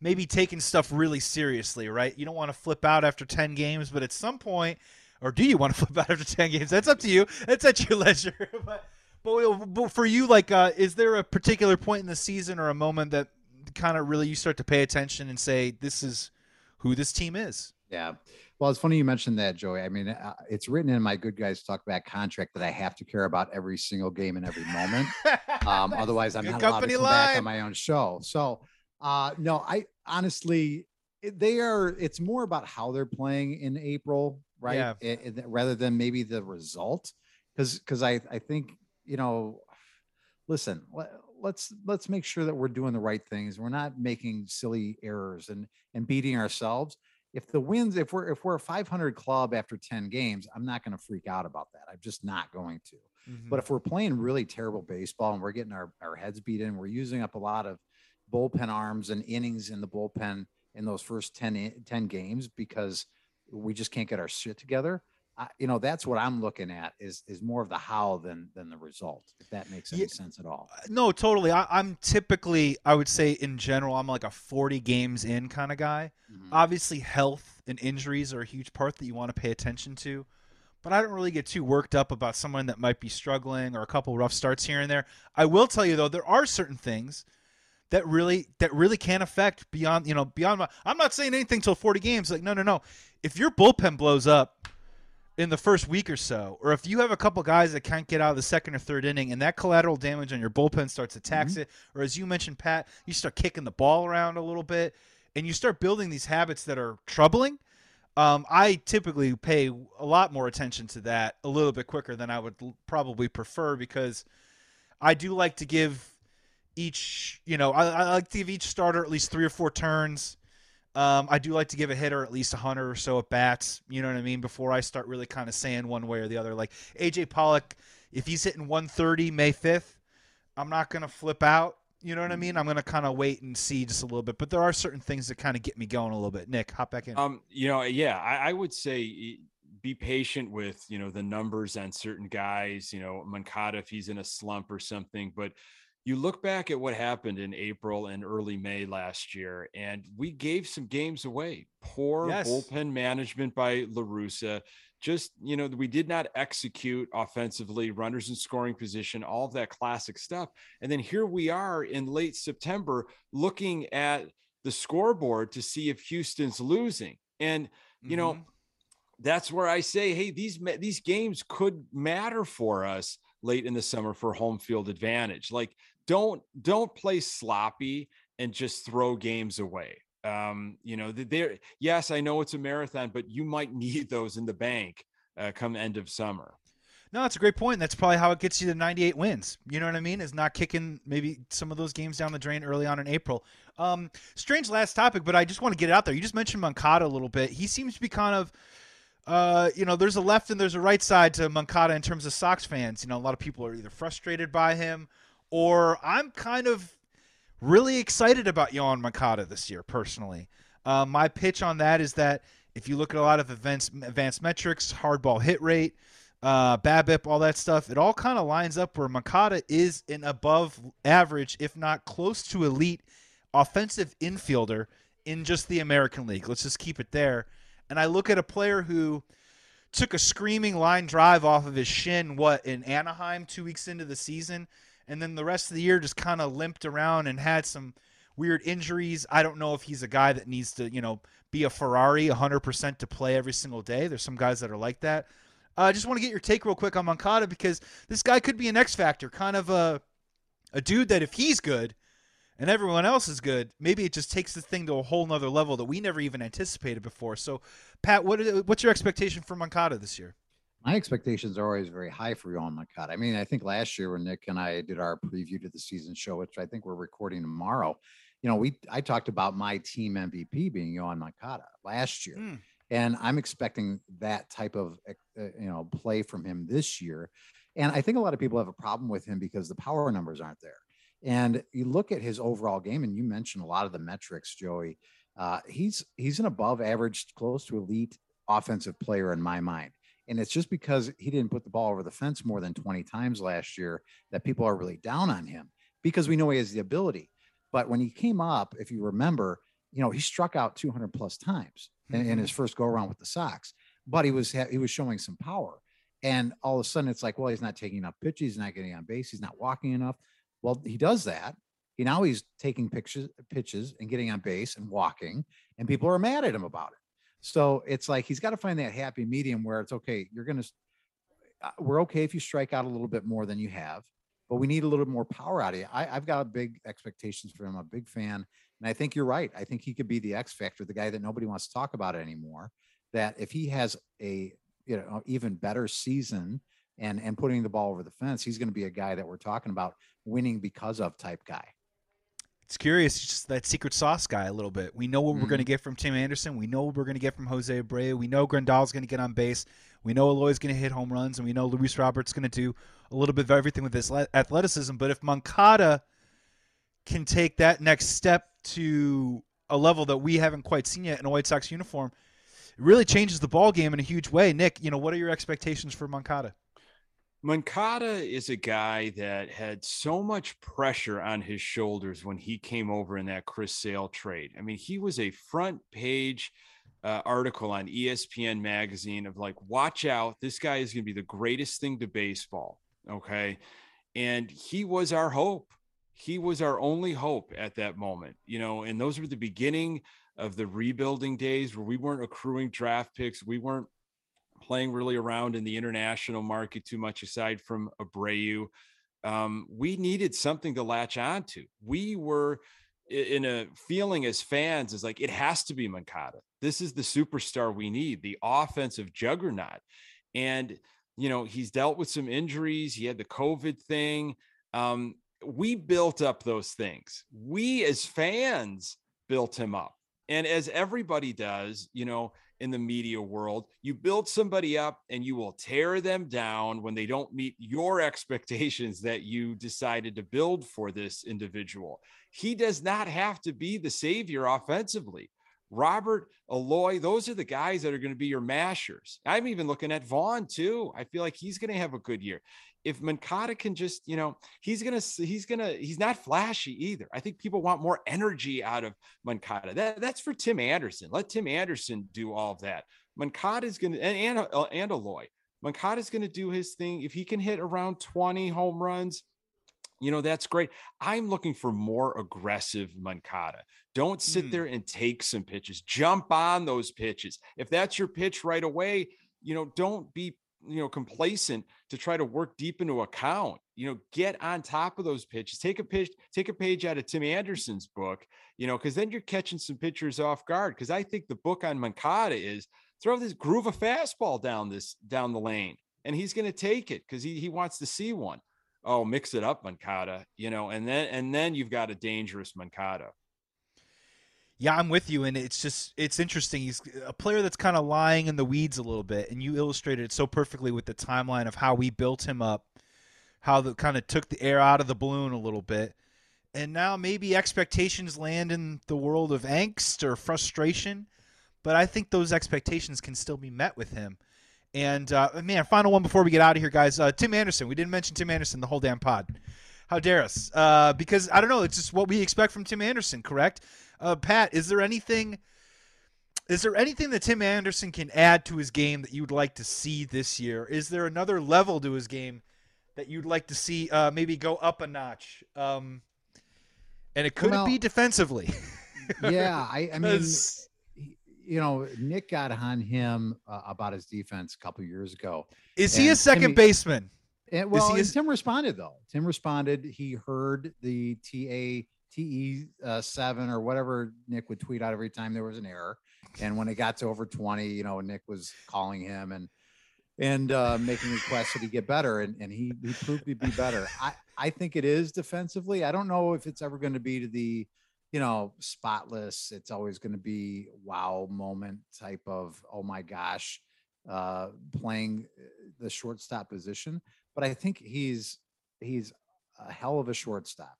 Speaker 2: maybe taking stuff really seriously, right? You don't want to flip out after 10 games, but at some point, or do you want to (laughs) flip out after 10 games? That's up to you. That's at your (laughs) leisure. (laughs) but but, but for you, like, uh, is there a particular point in the season or a moment that kind of really you start to pay attention and say, this is who this team is?
Speaker 3: Yeah. Well, it's funny you mentioned that, Joey. I mean, uh, it's written in my good guys talk back contract that I have to care about every single game and every moment. Um, otherwise, I'm not allowed to come line. back on my own show. So, uh, no, I honestly, they are. It's more about how they're playing in April, right? Yeah. It, it, rather than maybe the result, because because I I think you know, listen, let, let's let's make sure that we're doing the right things. We're not making silly errors and and beating ourselves. If the wins, if we're if we're a 500 club after 10 games, I'm not going to freak out about that. I'm just not going to. Mm-hmm. But if we're playing really terrible baseball and we're getting our, our heads beat in, we're using up a lot of bullpen arms and innings in the bullpen in those first 10, 10 games because we just can't get our shit together. I, you know that's what i'm looking at is is more of the how than than the result if that makes any yeah, sense at all
Speaker 2: uh, no totally I, am typically i would say in general i'm like a 40 games in kind of guy mm-hmm. obviously health and injuries are a huge part that you want to pay attention to but i don't really get too worked up about someone that might be struggling or a couple rough starts here and there i will tell you though there are certain things that really that really can affect beyond you know beyond my i'm not saying anything till 40 games like no no no if your bullpen blows up in the first week or so, or if you have a couple guys that can't get out of the second or third inning and that collateral damage on your bullpen starts to tax mm-hmm. it, or as you mentioned, Pat, you start kicking the ball around a little bit and you start building these habits that are troubling. Um, I typically pay a lot more attention to that a little bit quicker than I would probably prefer because I do like to give each, you know, I, I like to give each starter at least three or four turns um, I do like to give a hitter at least a 100 or so at bats, you know what I mean, before I start really kind of saying one way or the other. Like AJ Pollock, if he's hitting 130 May 5th, I'm not going to flip out. You know what I mean? I'm to kind of wait and see just a little bit. But there are certain things that kind of get me going a little bit. Nick, hop back in.
Speaker 4: Um, you know, yeah, I, I would say be patient with you know the numbers on certain guys. You know, Moncada if he's in a slump or something, but you look back at what happened in April and early May last year, and we gave some games away. Poor yes. bullpen management by La Russa. Just, you know, we did not execute offensively, runners in scoring position, all of that classic stuff. And then here we are in late September looking at the scoreboard to see if Houston's losing. And, you mm-hmm. know, that's where I say, hey, these these games could matter for us late in the summer for home field advantage. Like don't don't play sloppy and just throw games away. Um, you know, there. Yes, I know it's a marathon, but you might (laughs) need those in the bank uh, come end of summer.
Speaker 2: No, that's a great point. That's probably how it gets you to 98 wins. You know what I mean? Is not kicking maybe some of those games down the drain early on in April. Um, strange last topic, but I just want to get it out there. You just mentioned Moncada a little bit. He seems to be kind of uh, you know, there's a left and there's a right side to Moncada in terms of Sox fans. You know, a lot of people are either frustrated by him or I'm kind of really excited about Yoan Moncada this year, personally. Uh, my pitch on that is that if you look at a lot of advanced, advanced metrics, hardball hit rate, uh, BABIP, all that stuff, it all kind of lines up where Moncada is an above average, if not close to elite, offensive infielder in just the American League. Let's just keep it there. And I look at a player who took a screaming line drive off of his shin, what, in Anaheim two weeks into the season, and then the rest of the year just kind of limped around and had some weird injuries. I don't know if he's a guy that needs to, you know, be a Ferrari 100% to play every single day. There's some guys that are like that. I uh, just want to get your take real quick on Moncada because this guy could be an X factor, kind of a a dude that if he's good and everyone else is good, maybe it just takes the thing to a whole nother level that we never even anticipated before. So, Pat, what what's your expectation for Moncada this year?
Speaker 3: My expectations are always very high for Yoan Moncada. I mean, I think last year when Nick and I did our preview to the season show, which I think we're recording tomorrow, you know, we I talked about my team MVP being Yoan Moncada last year. Mm. And I'm expecting that type of uh, you know play from him this year. And I think a lot of people have a problem with him because the power numbers aren't there. And you look at his overall game, and you mentioned a lot of the metrics, Joey. Uh, he's he's an above average, close to elite offensive player in my mind. And it's just because he didn't put the ball over the fence more than 20 times last year that people are really down on him because we know he has the ability. But when he came up, if you remember, you know, he struck out 200 plus times in, in mm-hmm. his first go around with the Sox, but he was he was showing some power. And all of a sudden, it's like, well, he's not taking enough pitches, he's not getting on base, he's not walking enough. Well, he does that. He now he's taking pictures, pitches and getting on base and walking, and people are mad at him about it. So it's like he's got to find that happy medium where it's okay. You're gonna, uh, we're okay if you strike out a little bit more than you have, but we need a little bit more power out of you. I, have got big expectations for him. I'm a big fan, and I think you're right. I think he could be the X factor, the guy that nobody wants to talk about anymore. That if he has a you know even better season and and putting the ball over the fence, he's going to be a guy that we're talking about winning because of type guy.
Speaker 2: It's curious, it's just that secret sauce guy a little bit. We know what mm-hmm. we're going to get from Tim Anderson. We know what we're going to get from Jose Abreu. We know Grandal's going to get on base. We know Eloy's going to hit home runs, and we know Luis Robert's going to do a little bit of everything with his athleticism. But if Moncada can take that next step to a level that we haven't quite seen yet in a White Sox uniform, it really changes the ball game in a huge way. Nick, you know, what are your expectations for Moncada?
Speaker 4: Moncada is a guy that had so much pressure on his shoulders when he came over in that Chris Sale trade. I mean, he was a front page uh, article on ESPN magazine of like, watch out, this guy is going to be the greatest thing to baseball. Okay. And he was our hope. He was our only hope at that moment, you know, and those were the beginning of the rebuilding days where we weren't accruing draft picks. We weren't playing really around in the international market too much aside from Abreu. Um, we needed something to latch on to. We were in a feeling as fans is like it has to be Moncada. This is the superstar we need, the offensive juggernaut. And you know, he's dealt with some injuries. He had the COVID thing. Um, we built up those things. We as fans built him up. And as everybody does, you know, in the media world. You build somebody up and you will tear them down when they don't meet your (laughs) expectations that you decided to build for this individual. He does not have to be the savior offensively. Robert Eloy, those are the guys that are going to be your mashers. I'm even looking at Vaughn too. I feel like he's going to have a good year if Moncada can just, you know, he's gonna he's gonna he's not flashy either. I think people want more energy out of Moncada. That, that's for Tim Anderson. Let Tim Anderson do all of that. Moncada is gonna and and, uh, and Eloy. Moncada is gonna do his thing. If he can hit around 20 home runs, you know, that's great. I'm looking for more aggressive Moncada. Don't sit mm. there and take some pitches. Jump on those pitches. If that's your pitch right away, you know, don't be you know complacent to try to work deep into a count you know get on top of those pitches take a pitch take a page out of tim anderson's book you know because then you're catching some pitchers off guard because i think the book on moncada is throw this groove a fastball down this down the lane and he's going to take it because he, he wants to see one. Oh, mix it up moncada you know and then and then you've got a dangerous moncada
Speaker 2: yeah, I'm with you, and it's just it's interesting. He's a player that's kind of lying in the weeds a little bit, and you illustrated it so perfectly with the timeline of how we built him up, how the kind of took the air out of the balloon a little bit, and now maybe expectations land in the world of angst or frustration. But I think those expectations can still be met with him. And uh, man, final one before we get out of here, guys. Uh, Tim Anderson. We didn't mention Tim Anderson the whole damn pod. How dare us? Uh, because I don't know. It's just what we expect from Tim Anderson, correct? Uh, Pat, is there anything? Is there anything that Tim Anderson can add to his game that you'd like to see this year? Is there another level to his game that you'd like to see uh, maybe go up a notch? Um, and it could
Speaker 3: Well-
Speaker 2: be defensively.
Speaker 3: yeah, I, I (laughs) mean, he- you know, Nick got on him uh, about his defense a couple years ago.
Speaker 2: is he a second
Speaker 3: Timmy-
Speaker 2: baseman?
Speaker 3: And well,
Speaker 2: he
Speaker 3: and
Speaker 2: is-
Speaker 3: Tim responded though. Tim responded. He heard the TA TE uh, seven or whatever Nick would tweet out every time there was an error. And when it got to over twenty, you know, Nick was calling him and and uh, making requests that he get better, and, and he he proved to be better. I I think it is defensively. I don't know if it's ever going to be to the you know spotless. It's always going to be wow moment type of oh my gosh, uh, playing uh, the shortstop position but I think he's he's a hell of a shortstop,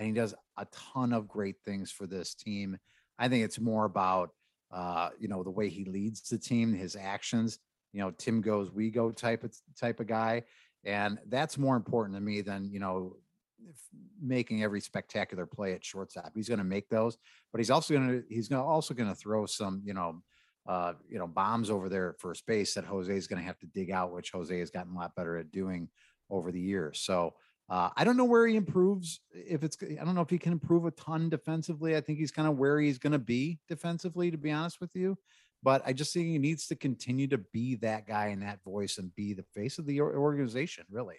Speaker 3: and he does a ton of great things for this team. I think it's more about uh, you know the way he leads the team, his actions. You know, Tim goes, we go type of type of guy, and that's more important to me than you know making every spectacular play at shortstop. He's going to make those, but he's also going to he's going to also going to throw some you know uh, you know, bombs over there at first base that Jose is going to have to dig out, which Jose has gotten a lot better at doing over the years. So uh, I don't know where he improves. If it's, I don't know if he can improve a ton defensively. I think he's kind of where he's going to be defensively, to be honest with you. But I just think he needs to continue to be that guy and that voice and be the face of the organization, really.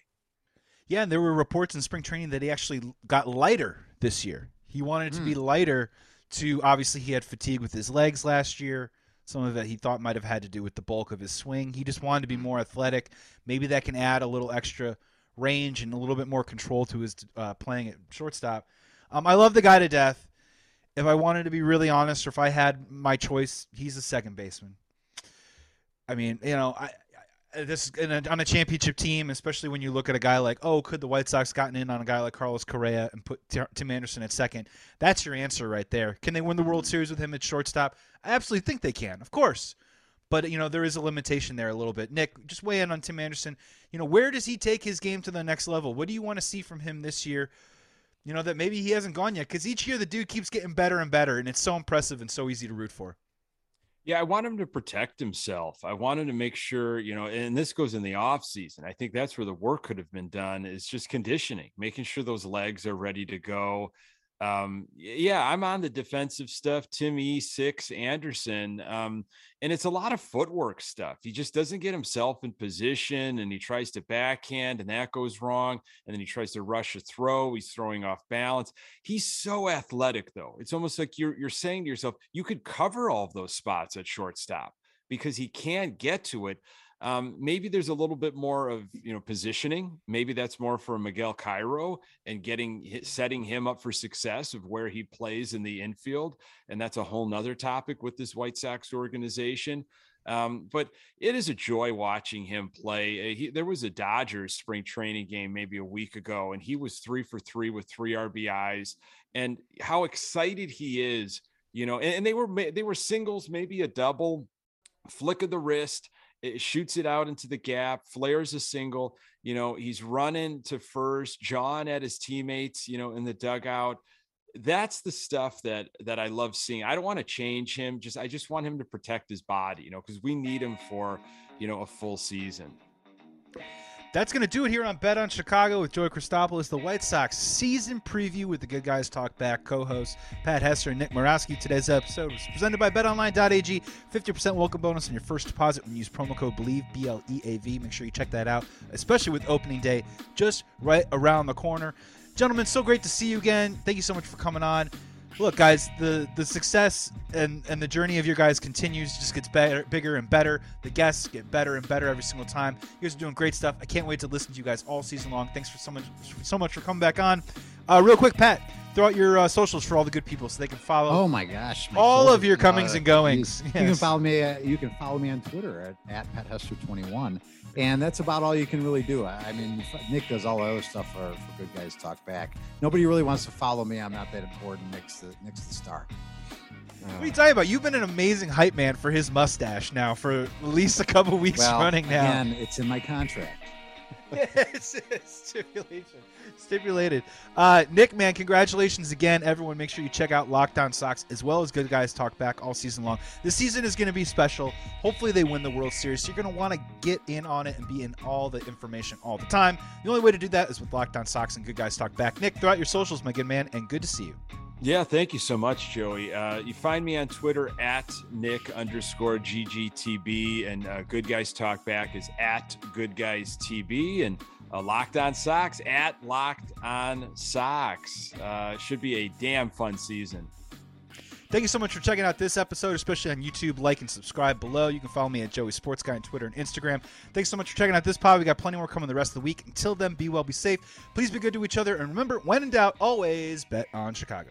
Speaker 2: Yeah, and there were reports in spring training that he actually got lighter this year. He wanted to be lighter to obviously he had fatigue with his legs last year. Some of it he thought might have had to do with the bulk of his swing. He just wanted to be more athletic. Maybe that can add a little extra range and a little bit more control to his uh, playing at shortstop. Um, I love the guy to death. If I wanted to be really honest, or if I had my choice, he's a second baseman. I mean, you know, I, I this a, on a championship team, especially when you look at a guy like, oh, could the White Sox gotten in on a guy like Carlos Correa and put Tim Anderson at second? That's your answer right there. Can they win the World Series with him at shortstop? I absolutely think they can, of course. But you know, there is a limitation there a little bit. Nick, just weigh in on Tim Anderson. You know, where does he take his game to the next level? What do you want to see from him this year? You know that maybe he hasn't gone yet because each year the dude keeps getting better and better, and it's so impressive and so easy to root for.
Speaker 4: Yeah, I want him to protect himself. I want him to make sure, you know, and this goes in the off season. I think that's where the work could have been done is just conditioning, making sure those legs are ready to go. Um, yeah, I'm on the defensive stuff. Tim E, six Anderson. Um, and it's a lot of footwork stuff. He just doesn't get himself in position and he tries to backhand and that goes wrong. And then he tries to rush a throw. He's throwing off balance. He's so athletic, though. It's almost like you're you're saying to yourself, you could cover all of those spots at shortstop because he can't get to it. Um, maybe there's a little bit more of you know positioning. Maybe that's more for Miguel Cairo and getting setting him up for success of where he plays in the infield, and that's a whole nother topic with this White Sox organization. Um, but it is a joy watching him play. Uh, He, there was a Dodgers spring training game maybe a week ago, and he was three for three with three RBIs. And how excited he is, you know. And, and they were they were singles, maybe a double, flick of the wrist. It shoots it out into the gap, flares a single. You know, he's running to first. John at his teammates, you know, in the dugout that's the stuff that that I love seeing. I don't want to change him. Just I just want him to protect his body, you know, because we need him for you know a full season.
Speaker 2: That's going to do it here on Bet on Chicago with Joey Christopoulos, the White Sox season preview with the Good Guys Talk Back co-hosts Pat Hester and Nick Morawski. Today's episode was presented by BetOnline.ag. 50% welcome bonus on your first deposit when you use promo code BLEAV, B-L-E-A-V. Make sure you check that out, especially with opening day just right around the corner. Gentlemen, so great to see you again. Thank you so much for coming on. Look, guys, the the success and and the journey of your guys continues, just gets better, bigger and better. The guests get better and better every single time. You guys are doing great stuff. I can't wait to listen to you guys all season long. Thanks for so much so much for coming back on. Uh, real quick, Pat, throw out your uh, socials for all the good people so they can follow.
Speaker 3: Oh my gosh! my
Speaker 2: All of your comings and goings.
Speaker 3: You, (laughs) you can follow me. Uh, you can follow me on Twitter at, at Pat Hester twenty one, and that's about all you can really do. I, I mean, Nick does all the other stuff for, for Good Guys Talk Back. Nobody really wants to follow me. I'm not that important. Nick's the Nick's the star.
Speaker 2: What are you talking about? You've been an amazing hype man for his mustache now for at least a couple weeks
Speaker 3: well,
Speaker 2: running now.
Speaker 3: again, it's in my contract. (laughs)
Speaker 2: it's stipulation. Stipulated. Uh, Nick, man, congratulations again. Everyone, make sure you check out Locked On Sox as well as Good Guys Talk Back all season long. This season is going to be special. Hopefully, they win the World Series. So you're going to want to get in on it and be in all the information all the time. The only way to do that is with Locked On Sox and Good Guys Talk Back. Nick, throw out your socials, my good man, and good to see you.
Speaker 4: Yeah, thank you so much, Joey. Uh, you find me on Twitter at Nick underscore GGTB, and uh, Good Guys Talk Back is at Good Guys TB, and uh, Locked On Sox at Locked On Sox. Uh, should be a damn fun season.
Speaker 2: Thank you so much for checking out this episode, especially on YouTube. Like and subscribe below. You can follow me at Joey Sports Guy on Twitter and Instagram. Thanks so much for checking out this pod. We got plenty more coming the rest of the week. Until then, be well, be safe. Please be good to each other. And remember, when in doubt, always bet on Chicago.